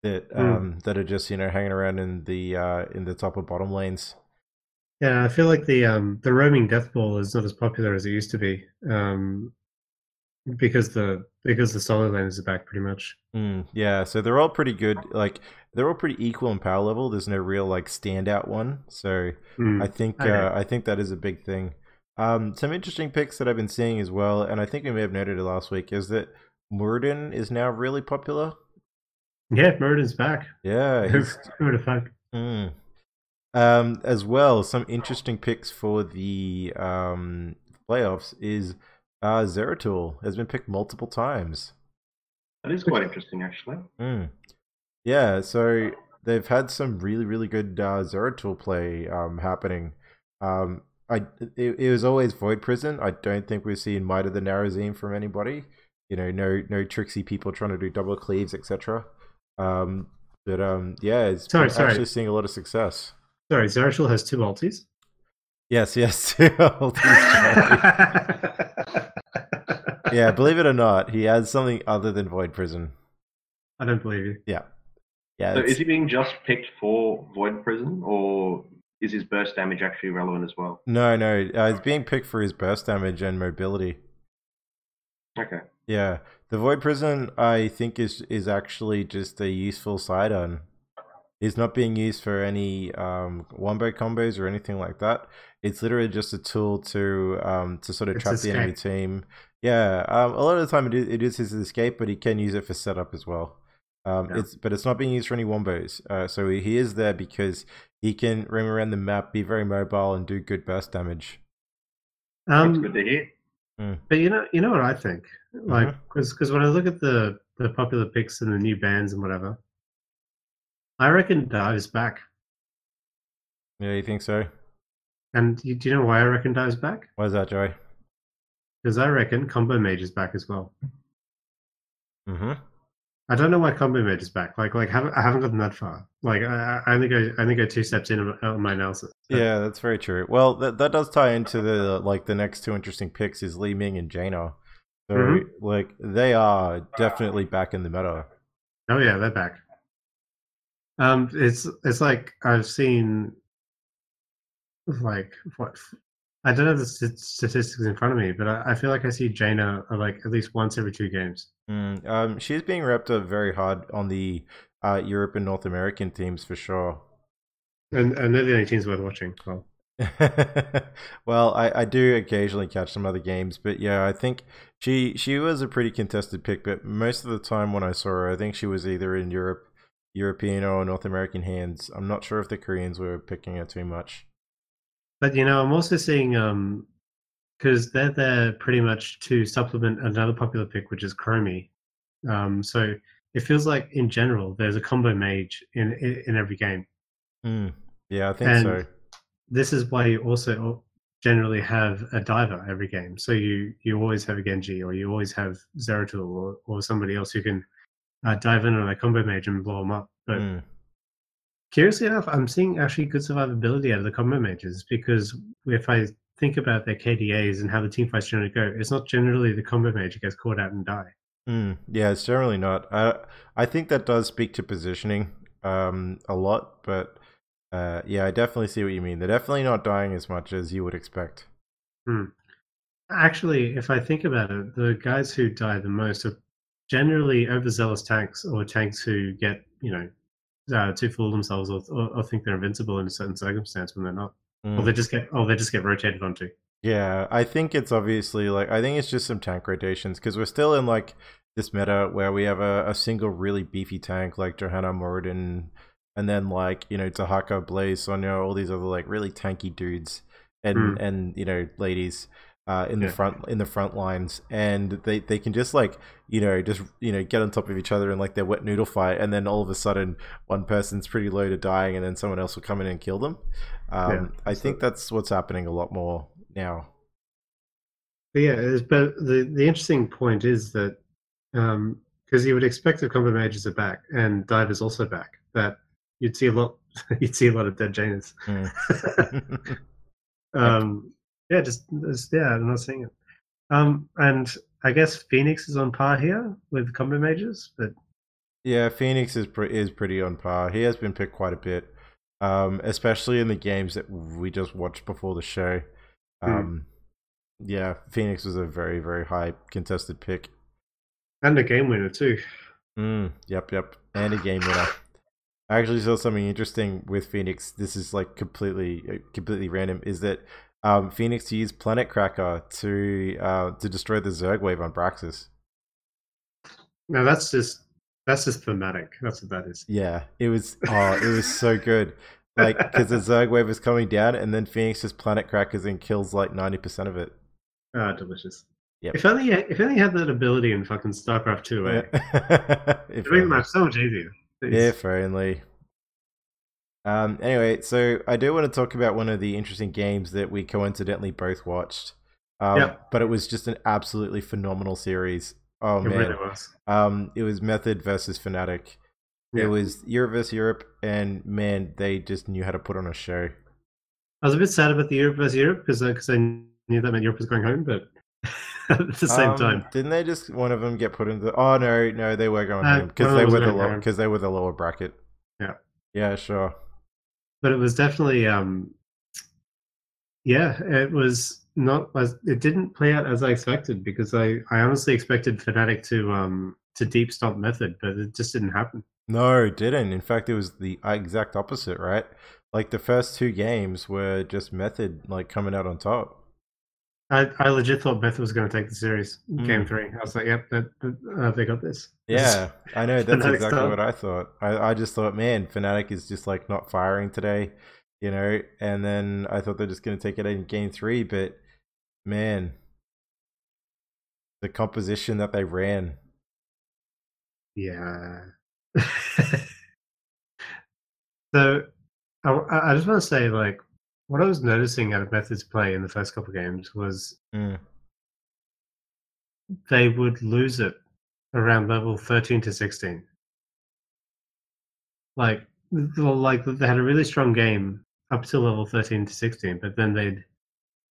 that Mm. um that are just you know hanging around in the uh in the top or bottom lanes. Yeah, I feel like the um, the roaming death ball is not as popular as it used to be. Um, because the because the solo laners are back pretty much. Mm, yeah, so they're all pretty good. Like they're all pretty equal in power level. There's no real like standout one. So Mm. I think I uh, I think that is a big thing. Um, some interesting picks that I've been seeing as well, and I think we may have noted it last week, is that Muradin is now really popular. Yeah, Muradin's back. Yeah, Who would have thought? Mm. Um, as well, some interesting picks for the um, playoffs is uh, Zeratul has been picked multiple times. That is quite interesting, actually. Mm. Yeah, so they've had some really, really good uh, Zeratul play um, happening. Um, I it, it was always Void Prison. I don't think we've seen Might of the Nerazim from anybody. You know, no no tricksy people trying to do double cleaves, etc. Um, but um, yeah, it's Sorry, sorry. actually seeing a lot of success. Sorry, Zeratul has two ultis. Yes, yes. yeah, believe it or not, he has something other than Void Prison. I don't believe you. Yeah, yeah. So it's- is he being just picked for Void Prison, or is his burst damage actually relevant as well? No, no. Uh, he's being picked for his burst damage and mobility. Okay. Yeah, the Void Prison, I think, is is actually just a useful side on. It's not being used for any um, wombo combos or anything like that. It's literally just a tool to um, to sort of It's trap the enemy team. Yeah, um, a lot of the time it is, it is his escape, but he can use it for setup as well. Um, Yeah. It's but it's not being used for any wombos. Uh, so he, he is there because he can roam around the map, be very mobile, and do good burst damage. Um, good to hear. but you know, you know what I think, like, Mm-hmm. because when I look at the the popular picks and the new bands and whatever, I reckon Dive's back. Yeah, you think so? And you, do you know why I reckon Dive's back? Why is that, Joey? Because I reckon Combo Mage is back as well. Mm-hmm. I don't know why Combo Mage is back. Like, like haven't, I haven't gotten that far. Like, I, I only go, I only go two steps in on my analysis. But- Yeah, that's very true. Well, that that does tie into the like the next two interesting picks is Li Ming and Jaina. So Mhm. like they are definitely back in the meta. Oh yeah, they're back. Um, it's it's like I've seen, like what I don't have the statistics in front of me, but I, I feel like I see Jaina uh, like at least once every two games. Mm, um, she's being repped up very hard on the uh, Europe and North American teams for sure. And and they're the only teams worth watching. Well, well, I, I do occasionally catch some other games, but yeah, I think she she was a pretty contested pick. But most of the time when I saw her, I think she was either in Europe, European or North American hands. I'm not sure if the Koreans were picking it too much. but you know, I'm also seeing um, because they're there pretty much to supplement another popular pick, which is Chromie. Um, so it feels like in general there's a combo mage in in, in every game. Mm, yeah, I think And so. this is why you also generally have a diver every game. So you you always have a Genji or you always have Zeratul or, or somebody else who can uh, dive in on a combo mage and blow them up. But Mm, curiously enough, I'm seeing actually good survivability out of the combo mages because if I think about their KDAs and how the team fights generally go, it's not generally the combo mage who gets caught out and die. mm, yeah, it's generally not. I I think that does speak to positioning um a lot, but uh yeah, I definitely see what you mean. They're definitely not dying as much as you would expect. Hmm. Actually, if I think about it, the guys who die the most are generally overzealous tanks or tanks who get, you know, uh, to fool themselves or, or, or think they're invincible in a certain circumstance when they're not, or Mm. they just get, or they just get rotated onto. Yeah, I think it's obviously like I think it's just some tank rotations because we're still in like this meta where we have a, a single really beefy tank like Johanna Muradin, and then like you know Dehaka, Blaze, Sonya, all these other like really tanky dudes and Hmm. and you know ladies uh, in Yeah. the front in the front lines, and they they can just like you know just you know get on top of each other in like their wet noodle fight, and then all of a sudden one person's pretty low to dying, and then someone else will come in and kill them. Um, Yeah, I so- think that's what's happening a lot more now. But yeah, but the the interesting point is that because you would expect if combat mages are back and divers also back, that you'd see a lot, you'd see a lot of dead Jainas. Mm. um, yeah, just, just yeah, I'm not seeing it. Um, and I guess Fenix is on par here with combo mages, but Yeah, Fenix is pre- is pretty on par. He has been picked quite a bit, um, especially in the games that we just watched before the show. Hmm. Um, Yeah, Fenix was a very very high contested pick. and a game winner too. Mm, yep, yep, and a game winner. I actually saw something interesting with Fenix. This is like completely uh, completely random. Is that um, Fenix used Planet Cracker to uh, to destroy the Zerg wave on Braxis? No, that's just that's just thematic. That's what that is. Yeah, it was. Oh, it was so good. Like because the Zerg wave is coming down, and then Fenix just planet crackers and kills like ninety percent of it. Ah, delicious. Yep. If only if only had that ability in fucking StarCraft 2, eh? if It'd make life so much easier. If only. Um, anyway, so I do want to talk about one of the interesting games that we coincidentally both watched. Um, Yep. But it was just an absolutely phenomenal series. Oh it man, really was. um, it was Method versus Fnatic. Yeah. It was Europe versus Europe, and man, they just knew how to put on a show. I was a bit sad about the Europe versus Europe because because I knew that meant Europe was going home, but at the same Um, time, didn't they just one of them get put into? The, oh no, no, they were going Uh, home because they were the going low home. because they were the lower bracket. Yeah. Yeah, sure. But it was definitely um, yeah, it was not as it didn't play out as I expected because I I honestly expected Fnatic to um to deep stomp method, but it just didn't happen. No, it didn't. In fact, it was the exact opposite, right? Like the first two games were just Method like coming out on top. I, I legit thought Beth was going to take the series game Mm. three. I was like, yep, that, uh, they got this. Yeah, I know. That's exactly what I thought. I, I just thought, man, Fnatic is just like not firing today, you know. And then I thought they're just going to take it in game three, but man, the composition that they ran. Yeah. so I, I just want to say, like, what I was noticing out of Method's play in the first couple of games was Mm. they would lose it around level 13 to 16. Like, like they had a really strong game up to level 13 to 16, but then they'd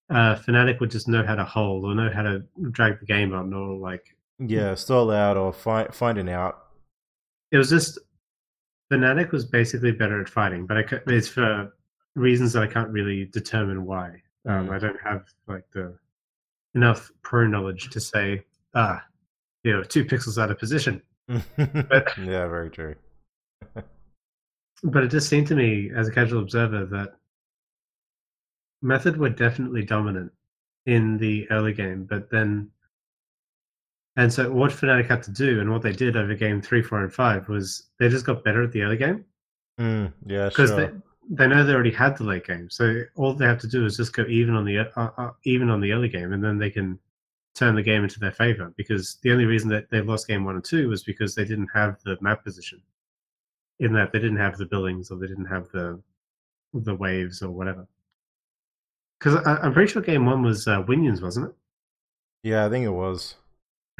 uh, Fnatic would just know how to hold or know how to drag the game on or like Yeah, stall out or find find an out. it was just Fnatic was basically better at fighting, but I it's for reasons that I can't really determine why. Um, Mm. I don't have like the enough pro knowledge to say, ah, you know, two pixels out of position. yeah, very true. But it just seemed to me, as a casual observer, that Method were definitely dominant in the early game, but then. And so, what Fnatic had to do, and what they did over game three, four, and five, was they just got better at the early game. Mm, yeah, because sure. They, know they already had the late game. So all they have to do is just go even on the uh, uh, even on the early game, and then they can turn the game into their favor. Because the only reason that they lost game one and two was because they didn't have the map position. In that they didn't have the buildings or they didn't have the the waves or whatever. Because I'm pretty sure game one was uh, Winions, wasn't it? Yeah, I think it was.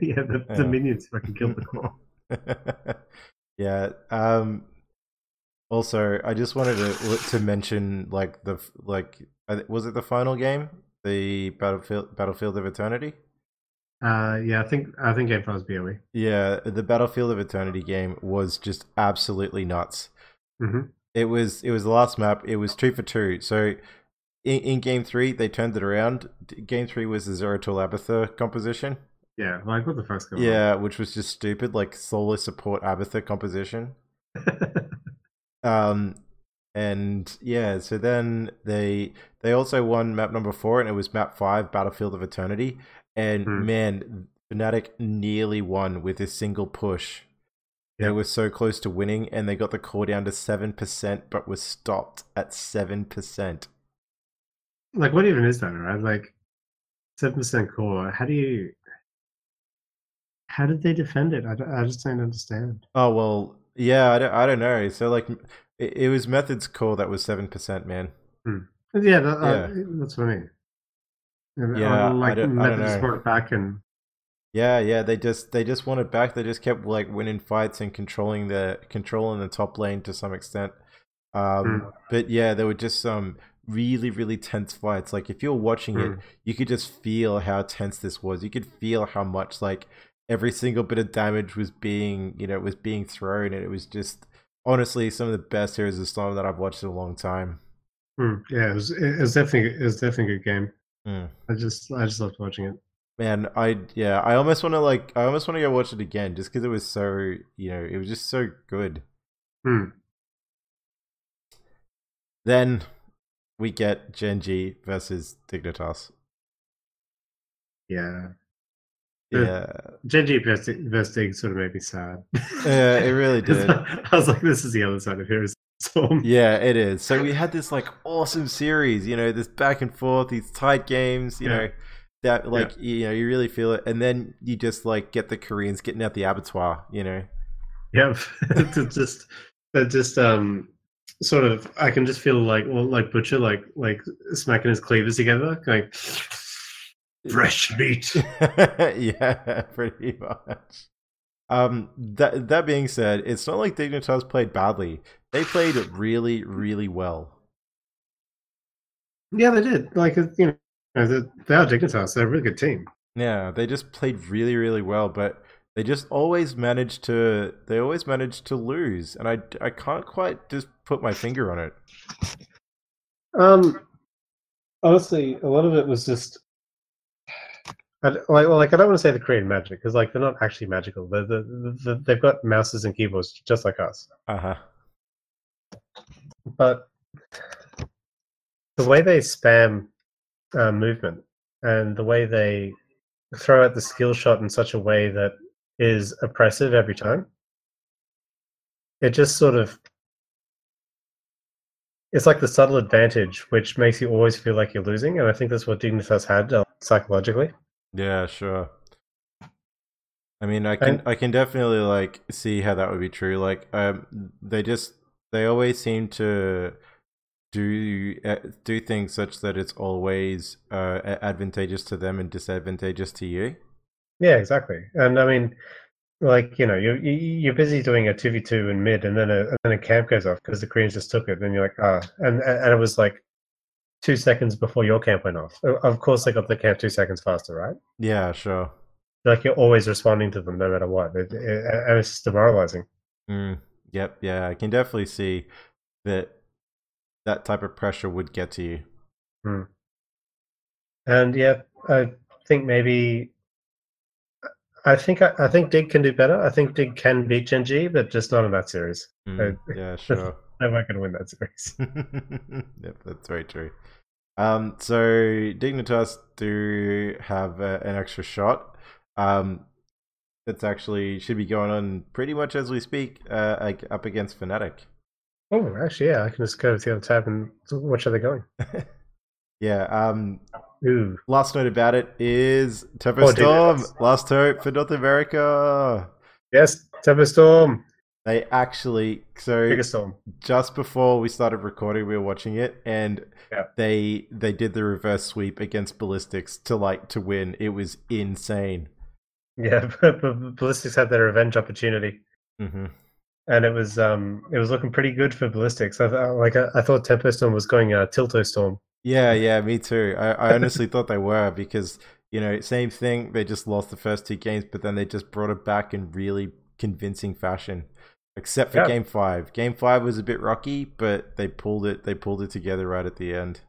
yeah, the, the minions fucking killed the core. yeah. Um. Also, I just wanted to to mention like the like was it the final game, the battlefield Battlefield of Eternity. Uh, yeah, I think I think game five was BOE. Yeah, the Battlefield of Eternity game was just absolutely nuts. hmm It was it was the last map. It was two for two. So in, in game three, they turned it around. Game three was the Zero to Abathur composition. Yeah, like what the fuck's going on? Yeah, which was just stupid, like solo support Abathur composition. Um, and yeah, so then they they also won map number four, and it was map five, Battlefield of Eternity. And Hmm. man, Fnatic nearly won with a single push. They Yeah. were so close to winning, and they got the core down to seven percent, but was stopped at seven percent. like what even is that right like 7% core how do you how did they defend it i, I just don't understand Oh well, yeah, I don't, I don't know. So like, it, it was Method's call that was seven percent, man. yeah, that, Yeah. Uh, that's what i mean Yeah, uh, I like don't- I don't know. brought it back and Yeah, yeah, they just they just wanted back. They just kept like winning fights and controlling the controlling the top lane to some extent. Um, Hmm. But yeah, there were just some really really tense fights. Like if you're watching it, Hmm. you could just feel how tense this was. You could feel how much like every single bit of damage was being you know was being thrown, and it was just honestly some of the best Heroes of Storm that I've watched in a long time. Hmm, yeah it was, it was definitely it was definitely a good game Hmm. i just i just loved watching it Man, I yeah, I almost want to like I almost want to go watch it again just because it was so you know it was just so good. Hmm. Then we get Gen G versus Dignitas. yeah Yeah, Gen G versus sort of made me sad Yeah, it really did. i was like this is the other side of heroes storm yeah, it is. So we had this like awesome series, you know, this back and forth, these tight games, you Yeah. know, that like you know you really feel it, and then you just like get the Koreans getting out the abattoir, you know. Yep. It's just that just um sort of I can just feel like well like Butcher like like smacking his cleavers together, going fresh meat. yeah, pretty much. Um, that that being said, it's not like Dignitas played badly. They played really, really well. Yeah, they did. Like you know, they they are Dignitas. They're a really good team. Yeah, they just played really, really well, but they just always managed to. They always managed to lose, and I I can't quite just put my finger on it. Um, honestly, a lot of it was just I, like, well, like I don't want to say they're Korean magic because like they're not actually magical. They're, they're, they're, they've got mouses and keyboards just like us. Uh huh. But the way they spam uh, movement and the way they throw out the skill shot in such a way that is oppressive every time, it just sort of it's like the subtle advantage which makes you always feel like you're losing, and I think that's what Dignitas had uh, psychologically. Yeah, sure. I mean, I can I can definitely like see how that would be true. Like, um, they just they always seem to do uh, do things such that it's always uh, advantageous to them and disadvantageous to you. Yeah, exactly. And I mean, like you know, you're you- you're busy doing a two v two in mid, and then a and then a camp goes off because the Koreans just took it. And you're like, ah, and and it was like two seconds before your camp went off. Of course, they got the camp two seconds faster, right? Yeah, sure. Like you're always responding to them no matter what, it, it, and it's just demoralizing. Mm, yep, yeah, I can definitely see that that type of pressure would get to you. Hmm. And yeah, I think maybe. I think I, I think Dig can do better. I think Dig can beat Gen G, but just not in that series. Mm, Uh, yeah, sure. They weren't going to win that series. yep, that's very true. Um, so Dignitas do have uh, an extra shot. Um, it's actually should be going on pretty much as we speak. Uh, like up against Fnatic. Oh, actually, yeah, I can just go to the other tab and watch how they're going. Yeah. Um, Ooh, last note about it is Tempo Oh, Storm. Last hope for North America. yes, Tempo Storm, They actually so biggest storm. just before we started recording, we were watching it, and Yeah. they they did the reverse sweep against Ballistix to like to win. It was insane. Yeah, Ballistix had their revenge opportunity, hmm and it was um it was looking pretty good for Ballistix. I thought like I, I thought Tempo Storm was going uh, Tilto Storm. Yeah, yeah, me too. I, I honestly thought they were because you know same thing. They just lost the first two games, but then they just brought it back in really convincing fashion. Except for Yeah. game five. Game five was a bit rocky, but they pulled it. They pulled it together right at the end.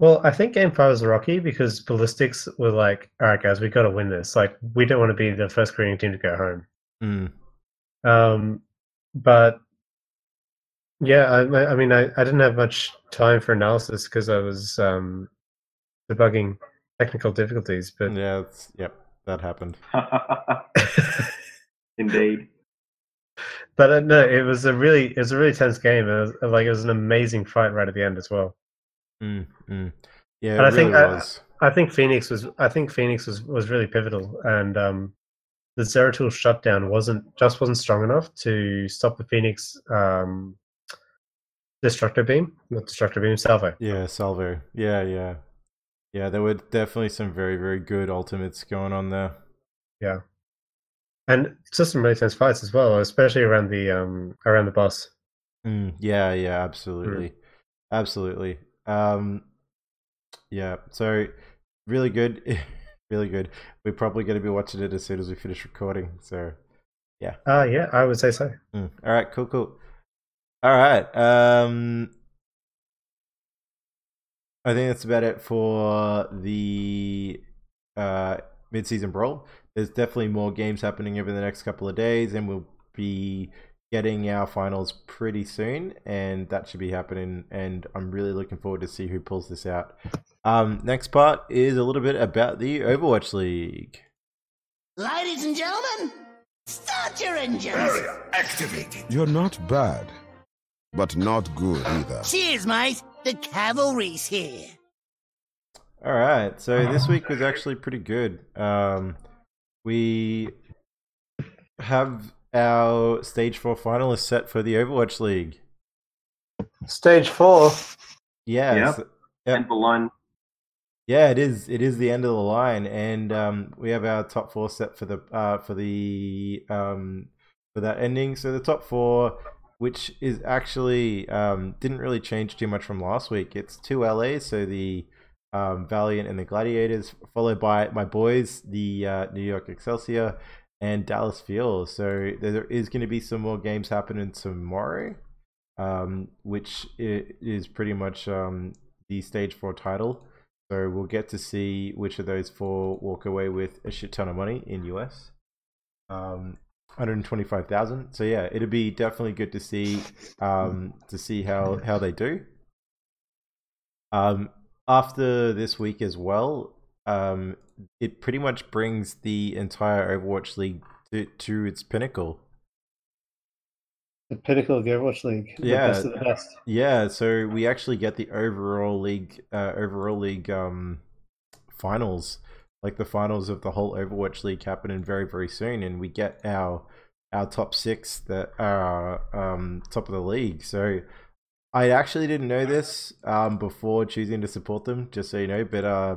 Well, I think Game Five was rocky because Ballistix were like, "All right, guys, we got to win this. Like, we don't want to be the first Korean team to go home." Mm. Um, but yeah, I, I mean, I, I didn't have much time for analysis because I was um, debugging technical difficulties. But Yeah, it's, yep, that happened. Indeed. But uh, no, it was a really it was a really tense game. It was, like it was an amazing fight right at the end as well. Mm, mm. Yeah, And it I think really I- I think Fenix was I think Fenix was, was really pivotal, and um, the Zeratul shutdown wasn't just wasn't strong enough to stop the Fenix um, destructor beam, not destructor beam, salvo. Yeah, Salvo. Yeah, yeah. Yeah, there were definitely some very, very good ultimates going on there. Yeah, and just some really tense fights as well, especially around the um, around the boss. Mm, yeah, yeah, absolutely. Absolutely. Um yeah, so really good. really good. We're probably going to be watching it as soon as we finish recording. So, yeah. Ah, yeah, I would say so. mm. all right, cool, cool. All right. Um I think that's about it for the uh mid-season brawl. There's definitely more games happening over the next couple of days and we'll be getting our finals pretty soon and that should be happening and I'm really looking forward to see who pulls this out. Um next part is a little bit about the Overwatch League. Ladies and gentlemen, start your engines. Barrier activated. You're not bad, but not good either. Cheers, mate. The cavalry's here. All right. So this week was actually pretty good. Um, we have our stage four finalists set for the Overwatch League. Stage four. Yeah, Yep. so- Yep. And the line. Yeah, it is. It is the end of the line, and um, we have our top four set for the uh, for the um, for that ending. So the top four, which is actually um, didn't really change too much from last week. It's two LAs, so the um, Valiant and the Gladiators, followed by my boys, the uh, New York Excelsior and Dallas Fuel. So there is going to be some more games happening tomorrow, um, which is pretty much um, the stage four title. So we'll get to see which of those four walk away with a shit ton of money in US. Um, 125,000. So yeah, it'll be definitely good to see um, to see how how they do. Um, after this week as well, um, it pretty much brings the entire Overwatch League to, to its pinnacle. The pinnacle of the Overwatch League. The Yeah. best of the best. Yeah, so we actually get the overall league, uh, overall league um, finals, like the finals of the whole Overwatch League happening very very soon, and we get our our top six that are um, top of the league. So I actually didn't know this um, before choosing to support them, just so you know. But uh,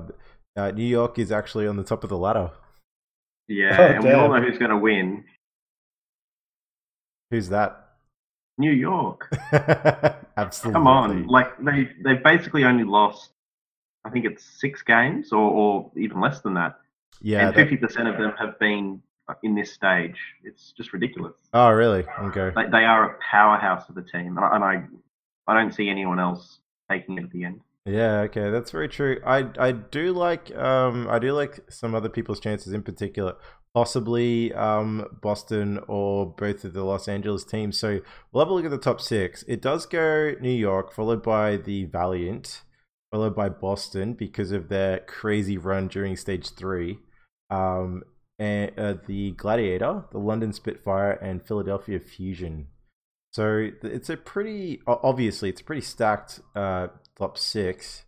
uh, New York is actually on the top of the ladder. Yeah, Oh, and we all know who's going to win. Who's that? New York. Absolutely. Come on, like they they've basically only lost, I think it's six games or, or even less than that, yeah. and fifty percent of them have been in this stage. It's just ridiculous. Oh, really? Okay. They, they are a powerhouse of a team, and I, and I I don't see anyone else taking it at the end. Yeah, okay, that's very true. I I do like um I do like some other people's chances in particular, possibly um Boston or both of the Los Angeles teams. So we'll have a look at the top six. It does go New York, followed by the Valiant, followed by Boston because of their crazy run during stage three. Um and uh, the Gladiator, the London Spitfire, and Philadelphia Fusion. So it's a pretty obviously it's a pretty stacked uh, top six.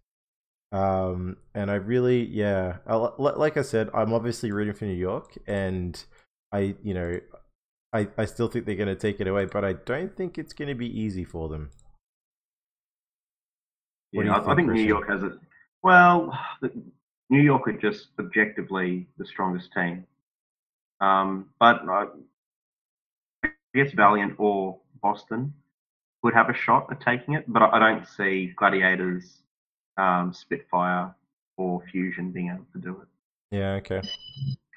Um, and I really yeah, I, like I said, I'm obviously rooting for New York, and I you know I I still think they're going to take it away, but I don't think it's going to be easy for them. What Yeah, I, I think, think New York has it. Well, New York are just objectively the strongest team. Um, but I I guess Valiant or Boston would have a shot at taking it, but I, don't see Gladiators, um, Spitfire, or Fusion being able to do it. Yeah, okay.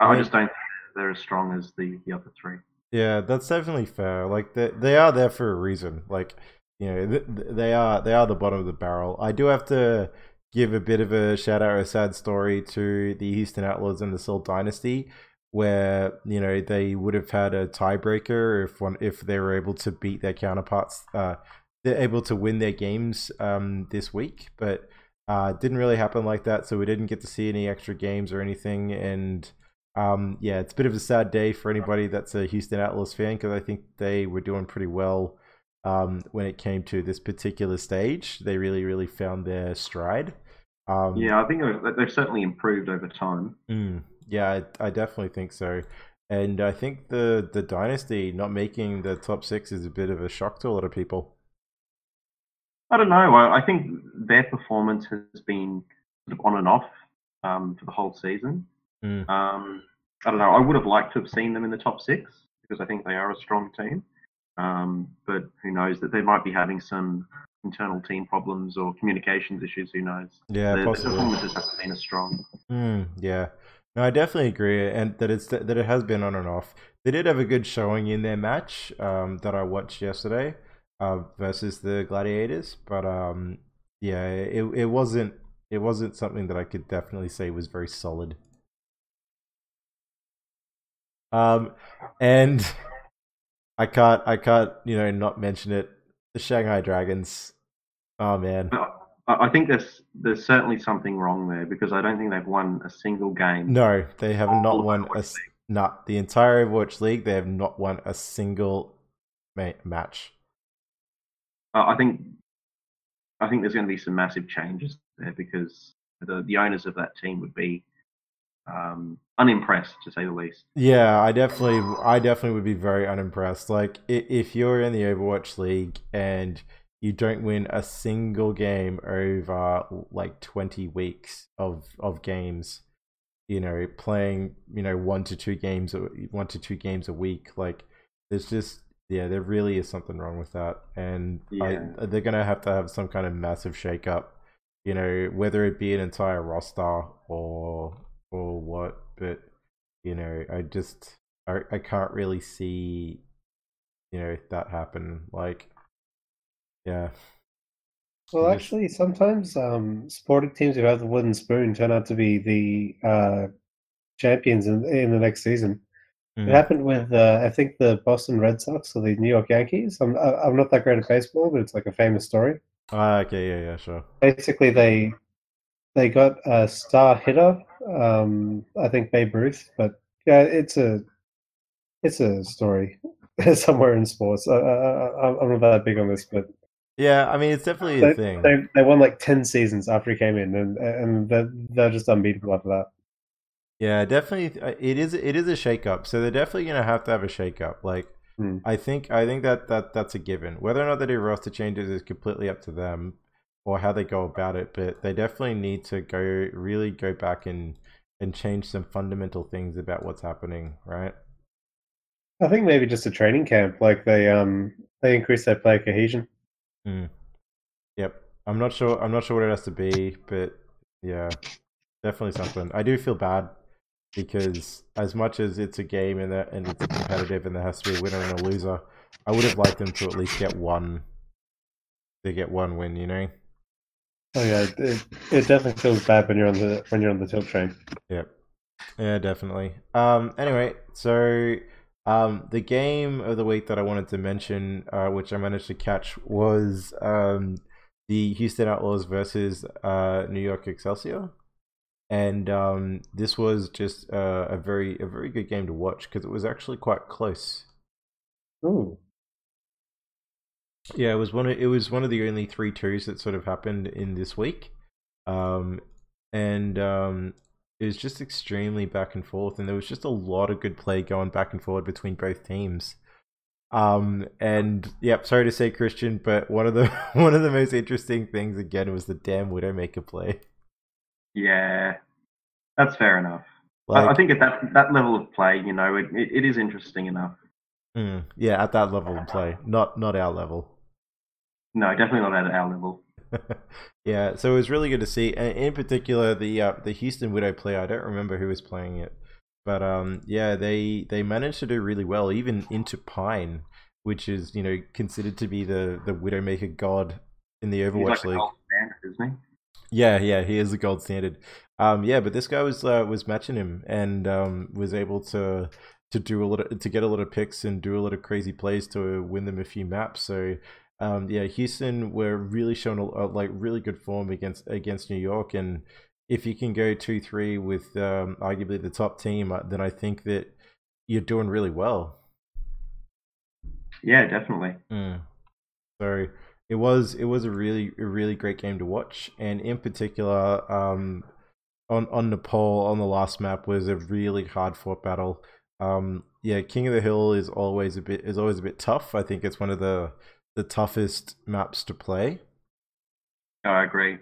I, just don't think they're as strong as the, the other three. Yeah, that's definitely fair. Like they they are there for a reason. Like you know, th- th- they are they are the bottom of the barrel. I do have to give a bit of a shout out, a sad story to the Houston Outlaws and the Seoul Dynasty, where you know they would have had a tiebreaker if one if they were able to beat their counterparts. Uh, they're able to win their games um this week, but uh, it didn't really happen like that. So we didn't get to see any extra games or anything, and um, yeah, it's a bit of a sad day for anybody that's a Houston Outlaws fan because I think they were doing pretty well um, when it came to this particular stage. They really, really found their stride. Um, Yeah, I think they've, they've certainly improved over time. mm, yeah, I, I definitely think so. And I think the the dynasty not making the top six is a bit of a shock to a lot of people. I don't know. I, I think their performance has been sort of on and off um, for the whole season. Mm. Um, I don't know. I would have liked to have seen them in the top six because I think they are a strong team. Um, but who knows that they might be having some internal team problems or communications issues. Who knows? Yeah, the, the possibly. performances haven't been as strong. Mm, yeah. No, I definitely agree, and that it's that it has been on and off. They did have a good showing in their match um, that I watched yesterday uh, versus the Gladiators, but um, yeah, it it wasn't it wasn't something that I could definitely say was very solid. Um, and I can't I can't you know not mention it. The Shanghai Dragons. Oh man. I, I think there's there's certainly something wrong there because I don't think they've won a single game. No, they have not won a not the entire Overwatch League. They have not won a single ma- match. Uh, I think I think there's going to be some massive changes there because the the owners of that team would be um, unimpressed to say the least. Yeah, I definitely, I definitely would be very unimpressed. Like, if you're in the Overwatch League and you don't win a single game over like 20 weeks of of games. You know playing you know one to two games one to two games a week like there's just yeah there really is something wrong with that. And Yeah. I, they're gonna have to have some kind of massive shake up you know whether it be an entire roster or or what. But you know i just i, I can't really see you know that happen. Like yeah Well, actually, sometimes um, sporting teams who have the wooden spoon turn out to be the uh, champions in, in the next season. It Mm. happened with, uh, I think, the Boston Red Sox or the New York Yankees. I'm, I'm not that great at baseball, but it's like a famous story. Ah, okay yeah yeah sure Basically, they they got a star hitter, um, I think Babe Ruth, but yeah, it's a it's a story somewhere in sports. I, I- I'm not that big on this, but yeah i mean it's definitely they, a thing they, they won like 10 seasons after he came in, and, and they're, they're just unbeatable after that. Yeah, definitely. uh, It is. It is a shakeup. So they're definitely gonna have to have a shakeup. Like, Hmm. I think. I think that that that's a given. Whether or not they do roster changes is completely up to them, or how they go about it. But they definitely need to go really go back and and change some fundamental things about what's happening. Right. I think maybe just a training camp, like they um they increase their player cohesion. Mm. Yep. I'm not sure. I'm not sure what it has to be, but yeah, definitely something. I do feel bad because as much as it's a game and that and it's competitive and there has to be a winner and a loser, I would have liked them to at least get one. To get one win, you know. Oh yeah, it, it, it definitely feels bad when you're on the when you're on the tilt train. Yep. Yeah, definitely. Um. Anyway, so um, the game of the week that I wanted to mention, uh, which I managed to catch, was um the Houston Outlaws versus uh New York Excelsior, and um this was just uh, a very a very good game to watch because it was actually quite close. Ooh. Yeah, it was one. Of, it was one of the only three twos that sort of happened in this week, um, and um, it was just extremely back and forth, and there was just a lot of good play going back and forward between both teams. Um, and yep, sorry to say, Christian, but one of the one of the most interesting things again was the damn Widowmaker play. Yeah, that's fair enough. I, I think at that that level of play, you know, it, it, it is interesting enough. mm, yeah, at that level of play, not not our level. No, definitely not at our level. yeah, so it was really good to see. And in particular, the uh, the Houston Widow player. I don't remember who was playing it, but um, yeah, they they managed to do really well, even into Pine, which is you know considered to be the the Widowmaker god in the Overwatch like League. gold standard, isn't he? Yeah, yeah, he is the gold standard. Um, yeah, but this guy was uh, was matching him and um, was able to to do a lot of, to get a lot of picks and do a lot of crazy plays to win them a few maps. So um, yeah, Houston were really showing a, a, like really good form against against New York, and if you can go two three with um, arguably the top team, uh, then I think that you're doing really well. Yeah, definitely. Mm. So it was it was a really a really great game to watch, and in particular, um, on on Nepal on the last map was a really hard fought battle. Um, yeah, King of the Hill is always a bit is always a bit tough. I think it's one of the the toughest maps to play. I agree.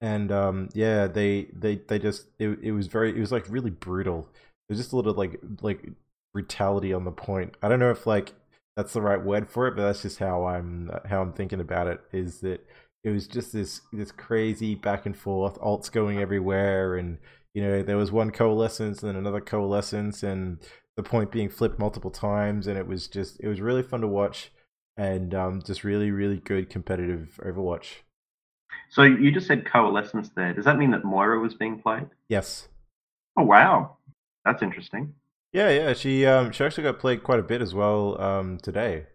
And um, yeah, they they they just it, it was very it was like really brutal. There's just a little like like brutality on the point. I don't know if like that's the right word for it, but that's just how I'm how I'm thinking about it. Is that it was just this this crazy back and forth, ults going everywhere, and you know there was one coalescence and then another coalescence, and the point being flipped multiple times, and it was just it was really fun to watch, and um, just really really good competitive Overwatch. So you just said coalescence there. Does that mean that Moira was being played? Yes. Oh wow, that's interesting. Yeah, yeah. She um she actually got played quite a bit as well um today.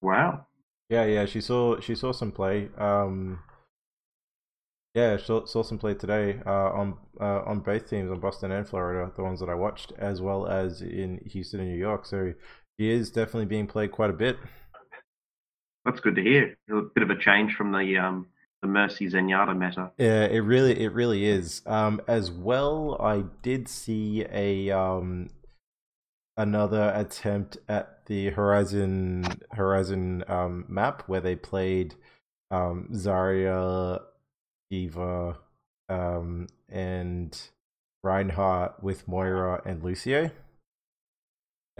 Wow. Yeah, yeah. She saw she saw some play. Um yeah, saw saw some play today uh, on uh, on both teams on Boston and Florida, the ones that I watched, as well as in Houston and New York. So she is definitely being played quite a bit. That's good to hear. A bit of a change from the um the Mercy Zenyatta meta. Yeah, it really it really is. Um, as well, I did see a um another attempt at the Horizon Horizon um, map where they played um, Zarya, Eva, um, and Reinhardt with Moira and Lucio.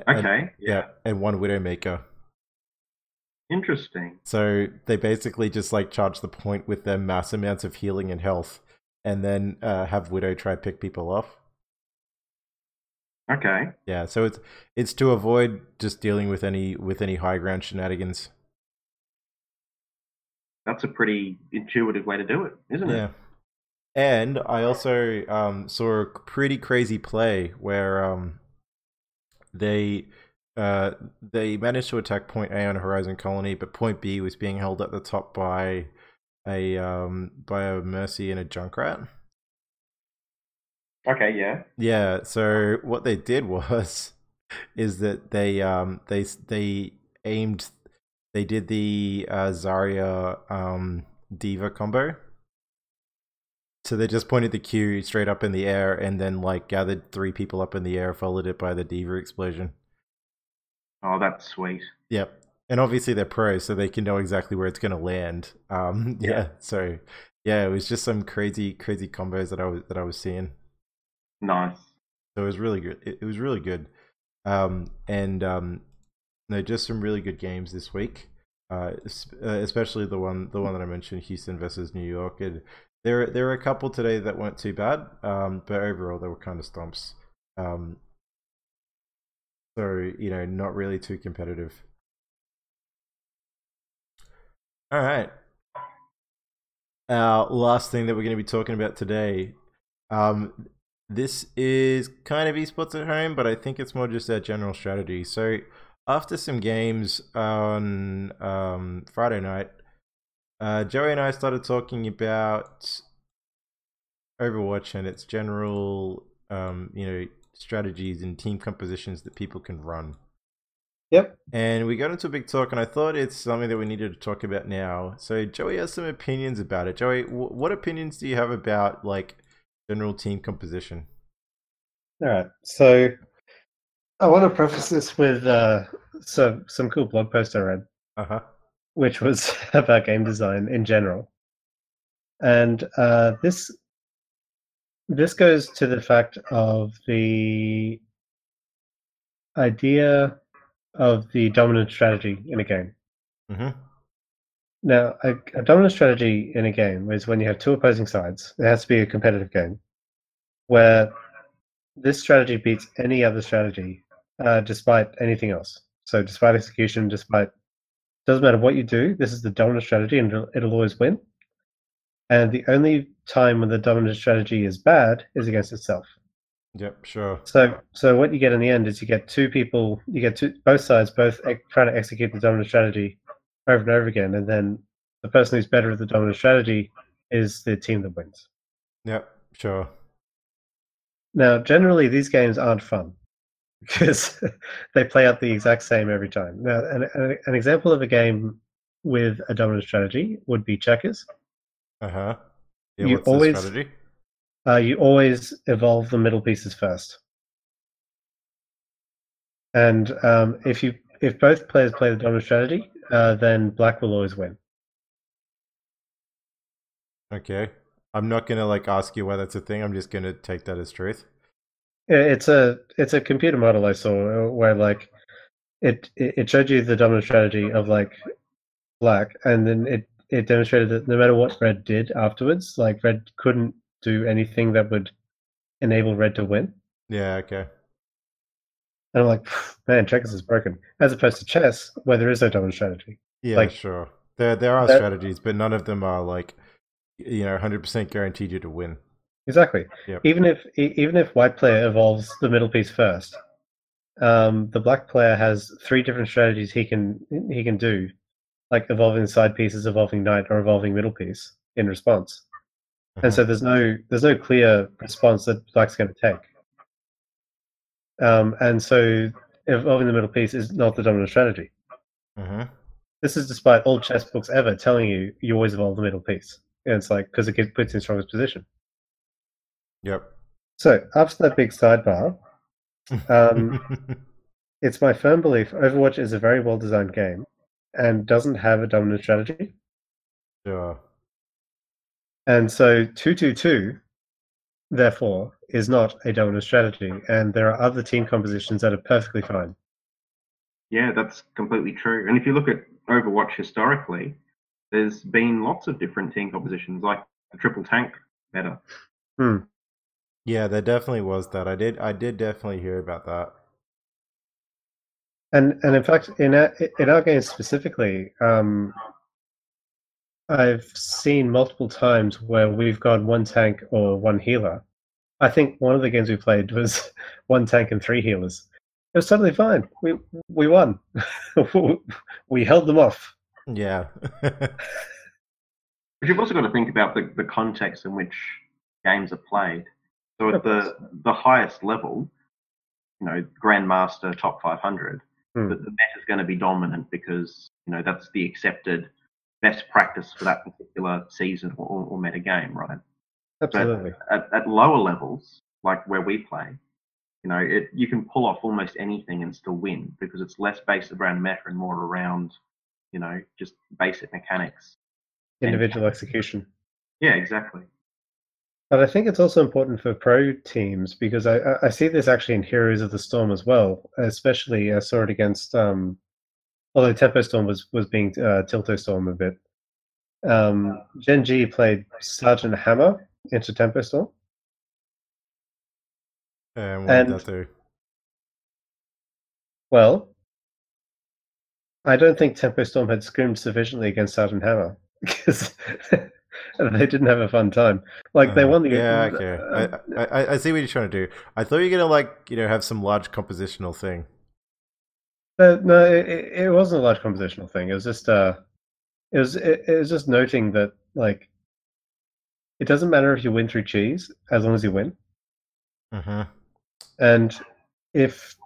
And- Okay. yeah, and one Widowmaker. Interesting. So they basically just like charge the point with their mass amounts of healing and health, and then uh, have Widow try pick people off. Okay. Yeah, so it's it's to avoid just dealing with any with any high ground shenanigans. That's a pretty intuitive way to do it, isn't Yeah. it? Yeah. And I also um, saw a pretty crazy play where um, they uh, they managed to attack Point A on Horizon Colony, but Point B was being held at the top by a um, by a Mercy and a Junkrat. Okay, yeah. Yeah, so what they did was is that they um they they aimed they did the uh, Zarya um D.Va combo. So they just pointed the Q straight up in the air and then like gathered three people up in the air, followed it by the D.Va explosion. Oh, that's sweet. Yep. And obviously they're pros, so they can know exactly where it's gonna land. Um yeah, Yeah. so yeah, it was just some crazy, crazy combos that I was that I was seeing. Nice. So it was really good. It, it was really good, um, and um, no, just some really good games this week. Uh, uh, especially the one, the one that I mentioned, Houston versus New York. And there, there were a couple today that weren't too bad, um, but overall they were kind of stomps. Um, so you know, not really too competitive. All right. Our last thing that we're going to be talking about today um, this is kind of esports at home, but I think it's more just our general strategy. So after some games on um, Friday night, uh, Joey and I started talking about Overwatch and its general, um, you know, strategies and team compositions that people can run. Yep. And we got into a big talk, and I thought it's something that we needed to talk about now. So Joey has some opinions about it. Joey, wh- what opinions do you have about like general team composition? All right. So I want to preface this with uh, some some cool blog post I read, Uh huh. Which was about game design in general, and uh, this this goes to the fact of the idea of the dominant strategy in a game. Mm-hmm. Now, a, a dominant strategy in a game is when you have two opposing sides. It has to be a competitive game where this strategy beats any other strategy, uh, despite anything else. So, despite execution, despite doesn't matter what you do, this is the dominant strategy, and it'll, it'll always win. And the only time when the dominant strategy is bad is against itself. Yep. Sure. So, so what you get in the end is you get two people, you get two, both sides both trying to execute the dominant strategy over and over again, and then the person who's better at the dominant strategy is the team that wins. Yep. Sure. Now, generally, these games aren't fun because they play out the exact same every time. Now, an, an, an example of a game with a dominant strategy would be checkers. Uh huh. Yeah. You what's always- the strategy? Uh, you always evolve the middle pieces first, and um, if you if both players play the dominant strategy, uh, then black will always win. Okay. I'm not gonna like ask you why that's a thing. I'm just gonna take that as truth. It's a it's a computer model I saw uh, where like it it it showed you the dominant strategy of like black, and then it it demonstrated that no matter what red did afterwards, like red couldn't do anything that would enable red to win. Yeah. Okay. And I'm like, man, checkers is broken. As opposed to chess, where there is no dominant strategy. Yeah. Like- sure. There there are That- strategies, but none of them are like, you know, 100% guaranteed you to win. Exactly. Yep. Even if even if white player evolves the middle piece first, um, the black player has three different strategies he can he can do, like evolving side pieces, evolving knight, or evolving middle piece in response. And Mhm. so there's no there's no clear response that black's going to take. Um, and so evolving the middle piece is not the dominant strategy. Mhm. This is despite all chess books ever telling you you always evolve the middle piece. And it's like because it gets- puts in strongest position. Yep. So after that big sidebar, um, it's my firm belief Overwatch is a very well designed game and doesn't have a dominant strategy. Sure. And so 222, therefore, is not a dominant strategy. And there are other team compositions that are perfectly fine. Yeah, that's completely true. And if you look at Overwatch historically, there's been lots of different team compositions, like the triple tank meta. Hmm. Yeah, there definitely was that. I did I did definitely hear about that. And and in fact, in our, in our game specifically, um, I've seen multiple times where we've got one tank or one healer. I think one of the games we played was one tank and three healers. It was totally fine. We we won. we held them off. Yeah. But you've also got to think about the, the context in which games are played. So at the the highest level, you know, Grandmaster top 500, Hmm. the, the meta is going to be dominant because you know that's the accepted best practice for that particular season or, or, or meta game, right? Absolutely. At, at lower levels, like where we play, you know, it you can pull off almost anything and still win because it's less based around meta and more around, you know, just basic mechanics. Individual execution. Yeah, exactly. But I think it's also important for pro teams because I, I- see this actually in Heroes of the Storm as well. Especially I saw it against, um, although Tempo Storm was was being uh, Tilto Storm a bit. Um, Gen G played Sergeant Hammer into Tempo Storm, and what And- did that do? Well, I don't think Tempo Storm had scrimmed sufficiently against Sergeant Hammer because they didn't have a fun time. Like they Uh, won the Yeah, okay. uh, I, I I see what you're trying to do. I thought you were gonna like, you know, have some large compositional thing. No, no, it, it wasn't a large compositional thing. It was just uh, it was it, it was just noting that like, it doesn't matter if you win through cheese as long as you win. Mm-hmm. And if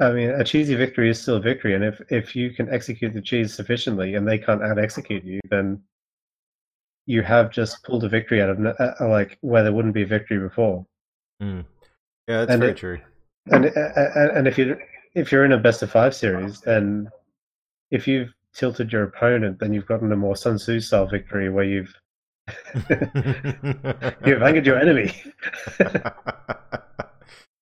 I mean a cheesy victory is still a victory, and if if you can execute the cheese sufficiently and they can't out execute you, then you have just pulled a victory out of uh, uh, like where there wouldn't be a victory before. Mm. Yeah, that's And very it- true. And uh, and if you if you're in a best of five series, then if you've tilted your opponent, then you've gotten a more Sun Tzu style victory where you've you've angered your enemy.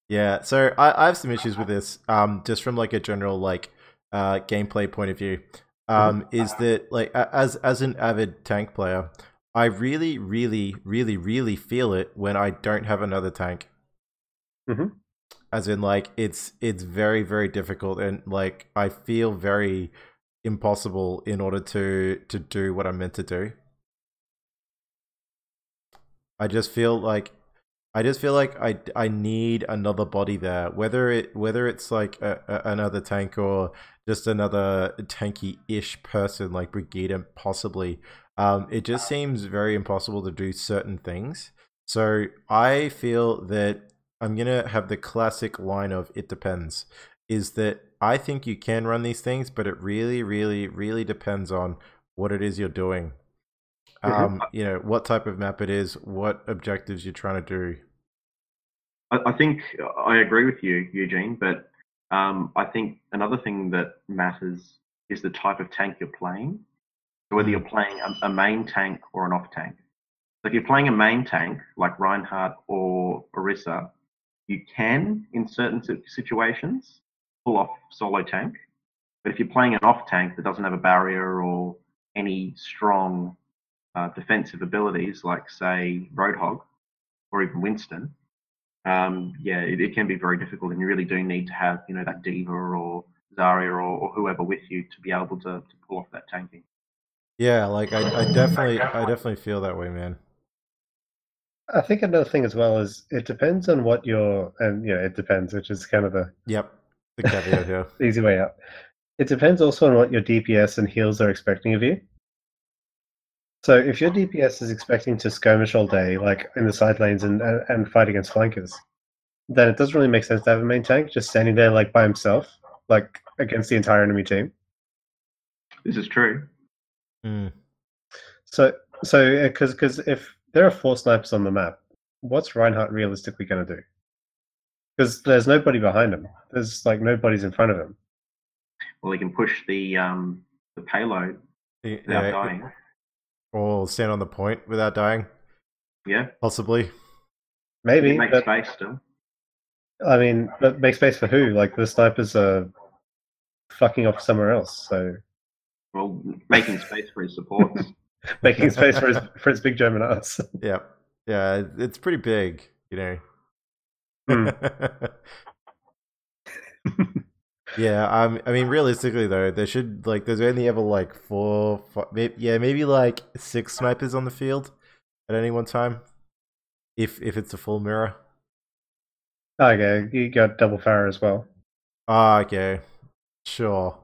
yeah, so I, I have some issues with this. Um, just from like a general like uh gameplay point of view. Um, is that like as as an avid tank player, I really, really, really, really feel it when I don't have another tank. Mhm. As in, like it's it's very, very difficult, and like I feel very impossible in order to to do what I'm meant to do. I just feel like I just feel like I I need another body there, whether it whether it's like a, a, another tank or just another tanky-ish person like Brigitte, possibly. Um, it just seems very impossible to do certain things. So I feel that I'm gonna have the classic line of "it depends." Is that I think you can run these things, but it really, really, really depends on what it is you're doing. Mhm. Um, you know what type of map it is, what objectives you're trying to do. I, I think I agree with you, Eugene, but um, I think another thing that matters is the type of tank you're playing. Whether you're playing a, a main tank or an off tank. So if you're playing a main tank like Reinhardt or Orisa, you can, in certain situations, pull off solo tank. But if you're playing an off tank that doesn't have a barrier or any strong uh, defensive abilities, like say Roadhog or even Winston, um, yeah, it, it can be very difficult, and you really do need to have you know that D.Va or Zarya or, or whoever with you to be able to, to pull off that tanking. Yeah, like I, I definitely, I definitely feel that way, man. I think another thing as well is it depends on what your and yeah, it depends, which is kind of the Yep, the caveat here. easy way out. It depends also on what your DPS and heals are expecting of you. So if your DPS is expecting to skirmish all day, like in the side lanes and, and, and fight against flankers, then it doesn't really make sense to have a main tank just standing there like by himself, like against the entire enemy team. This is true. Mm. So so because because if there are four snipers on the map, what's Reinhardt realistically going to do? because there's nobody behind him. There's like nobody's in front of him. Well, he can push the um, the payload Y- without yeah, dying. or stand on the point without dying, Yeah, possibly. Maybe, make but, space still. I mean, but make space for who? Like the snipers are fucking off somewhere else, so Well, making space for his supports. making space for his for his big German ass. Yeah, yeah, it's pretty big, you know. Hmm. yeah, um, I mean, realistically though, there should like there's only ever like four, five, maybe, yeah, maybe like six snipers on the field at any one time, if if it's a full mirror. okay, you got double fire as well. Ah, okay, sure.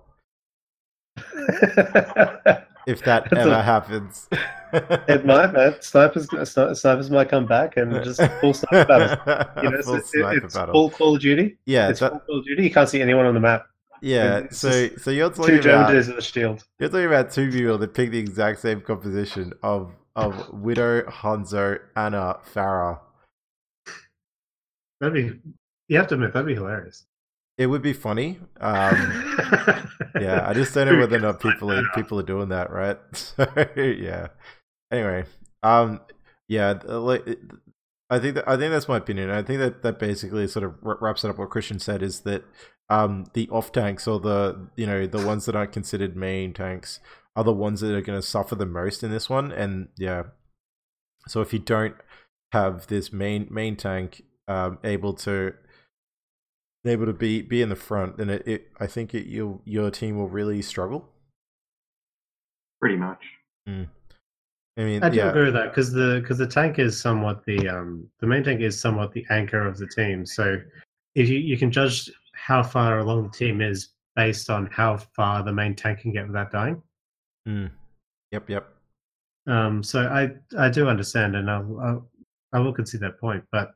If that That's ever a- happens, it might, man. Snipers, snipers might come back and just full sniper battles. You know, Full it's, sniper it's battle. full Call of Duty. Yeah, it's that- full Call of Duty. You can't see anyone on the map. yeah. It's So so you're Two talking German about dudes with a shield. You're talking about two people that pick the exact same composition of of Widow, Hanzo, Ana, Pharah. That'd be. You have to admit that'd be hilarious. It would be funny. Um, yeah, I just don't know whether or not people are people are doing that, right? So yeah. Anyway, um, yeah, like I think that, I think that's my opinion. I think that that basically sort of wraps it up. What Christian said is that um, the off tanks or the you know the ones that aren't considered main tanks are the ones that are going to suffer the most in this one. And yeah, so if you don't have this main main tank um, able to able to be be in the front, then it, it I think it, your your team will really struggle. Pretty much. Mm. I mean, I do yeah, agree with that because the because the tank is somewhat the um the main tank is somewhat the anchor of the team. So if you you can judge how far along the team is based on how far the main tank can get without dying. Mm. Yep, yep. Um, so I I do understand, and I'll, I'll I will concede that point. But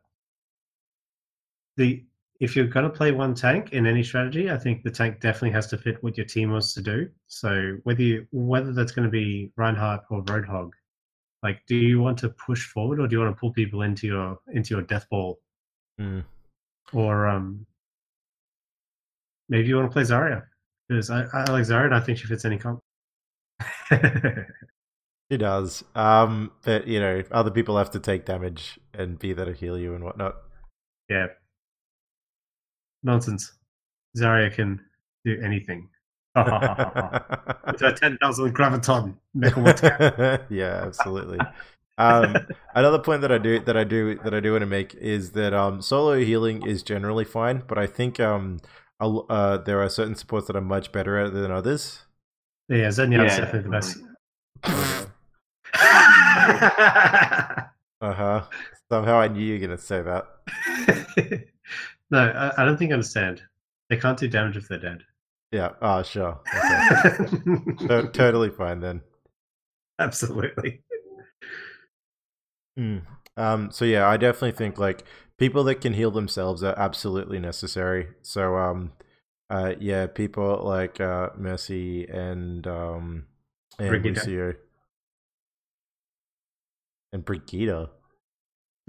the if you're going to play one tank in any strategy, I think the tank definitely has to fit what your team wants to do. So whether you whether that's going to be Reinhardt or Roadhog, like, do you want to push forward or do you want to pull people into your into your death ball, Mm. or um, maybe you want to play Zarya because I, I like Zarya and I think she fits any comp. She does. Um, but you know, other people have to take damage and be there to heal you and whatnot. Yeah. Nonsense. Zarya can do anything. With her 10,000 graviton. mecha yeah, absolutely. Um, another point that I do that I do that I do want to make is that um, solo healing is generally fine, but I think um, I'll, uh, there are certain supports that are much better at it than others. Yeah, Zenya is Yeah, definitely the best. Uh huh. Somehow I knew you were gonna say that. No, I, I don't think I understand. They can't do damage if they're dead. Yeah. Oh, sure. Okay. To- totally fine then. Absolutely. Mm. Um, so yeah, I definitely think like people that can heal themselves are absolutely necessary. So um, uh, yeah, people like uh, Mercy and um, and. Lucio and Brigitte.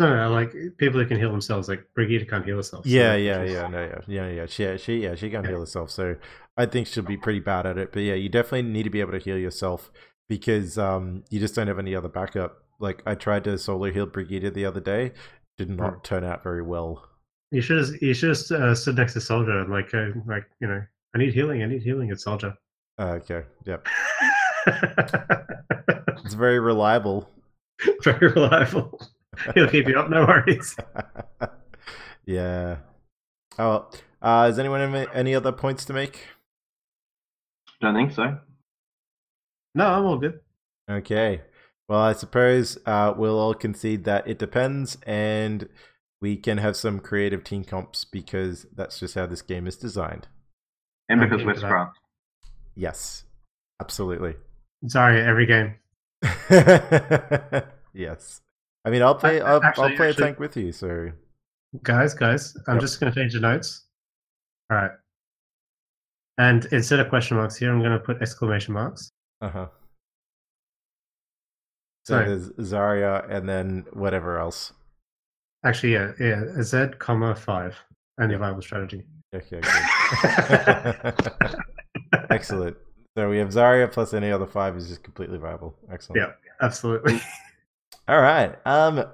No, no, like people who can heal themselves, like Brigitte can't heal herself. so Yeah, yeah, yeah, no, yeah, yeah, yeah. She, she, yeah, she can't heal herself. So I think she'll be pretty bad at it. But yeah, you definitely need to be able to heal yourself because um, you just don't have any other backup. Like I tried to solo heal Brigitte the other day, did not Hmm. turn out very well. You should have you should have uh, stood next to Soldier and like uh, like you know I need healing I need healing at Soldier. Uh, okay, yep, it's very reliable. Very reliable. He'll keep you up, no worries. yeah. Oh, uh, does anyone have any other points to make? Don't think so. No, I'm all good. Okay. Well, I suppose uh, we'll all concede that it depends, and we can have some creative team comps because that's just how this game is designed. And because we're for that. scrubbed. Yes, absolutely. Sorry, every game. yes. I mean, I'll play. I'll, I'll play actually- a tank with you. So Guys, guys, I'm Yep. just going to change the notes. All right. And instead of question marks here, I'm going to put exclamation marks. uh huh. So there's Zarya, and then whatever else. actually, yeah, yeah, Z comma five. only viable strategy. Okay, good. Excellent. So we have Zarya plus any other five is just completely viable. Excellent. Yeah, absolutely. All right. Um,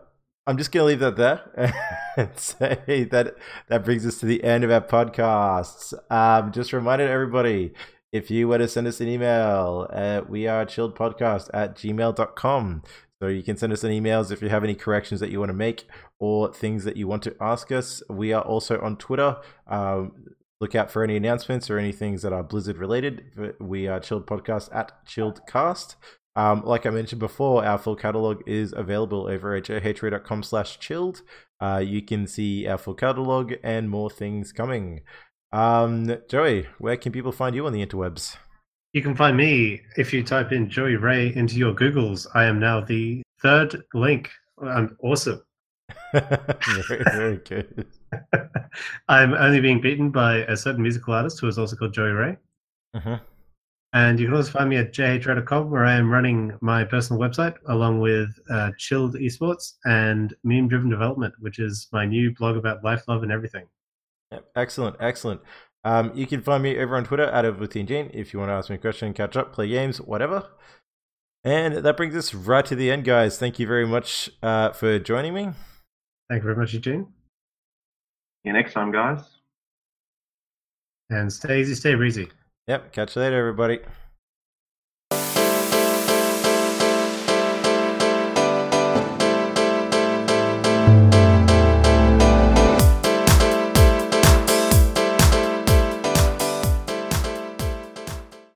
I'm just gonna leave that there and say that that brings us to the end of our podcasts. Um, just reminded everybody if you were to send us an email, uh, we are chilledpodcast at gmail.com. So you can send us an emails if you have any corrections that you want to make or things that you want to ask us. We are also on Twitter. Um, look out for any announcements or any things that are Blizzard related. We are Chilled Podcast at Chilledcast. Um, like I mentioned before, our full catalog is available over at jhray.com slash chilled. Uh, you can see our full catalog and more things coming. Um, Joey, where can people find you on the interwebs? You can find me if you type in Joey Ray into your Googles. I am now the third link. I'm awesome. very, very good. I'm only being beaten by a certain musical artist who is also called Joey Ray. Mhm. And you can also find me at jhray.com where I am running my personal website along with uh, Chilled Esports and Meme Driven Development, which is my new blog about life, love, and everything. Excellent, excellent. Um, you can find me over on Twitter at OverTeenJane if you want to ask me a question, catch up, play games, whatever. And that brings us right to the end, guys. Thank you very much uh, for joining me. Thank you very much, Eugene. See you next time, guys. And stay easy, stay breezy. Yep, catch you later, everybody.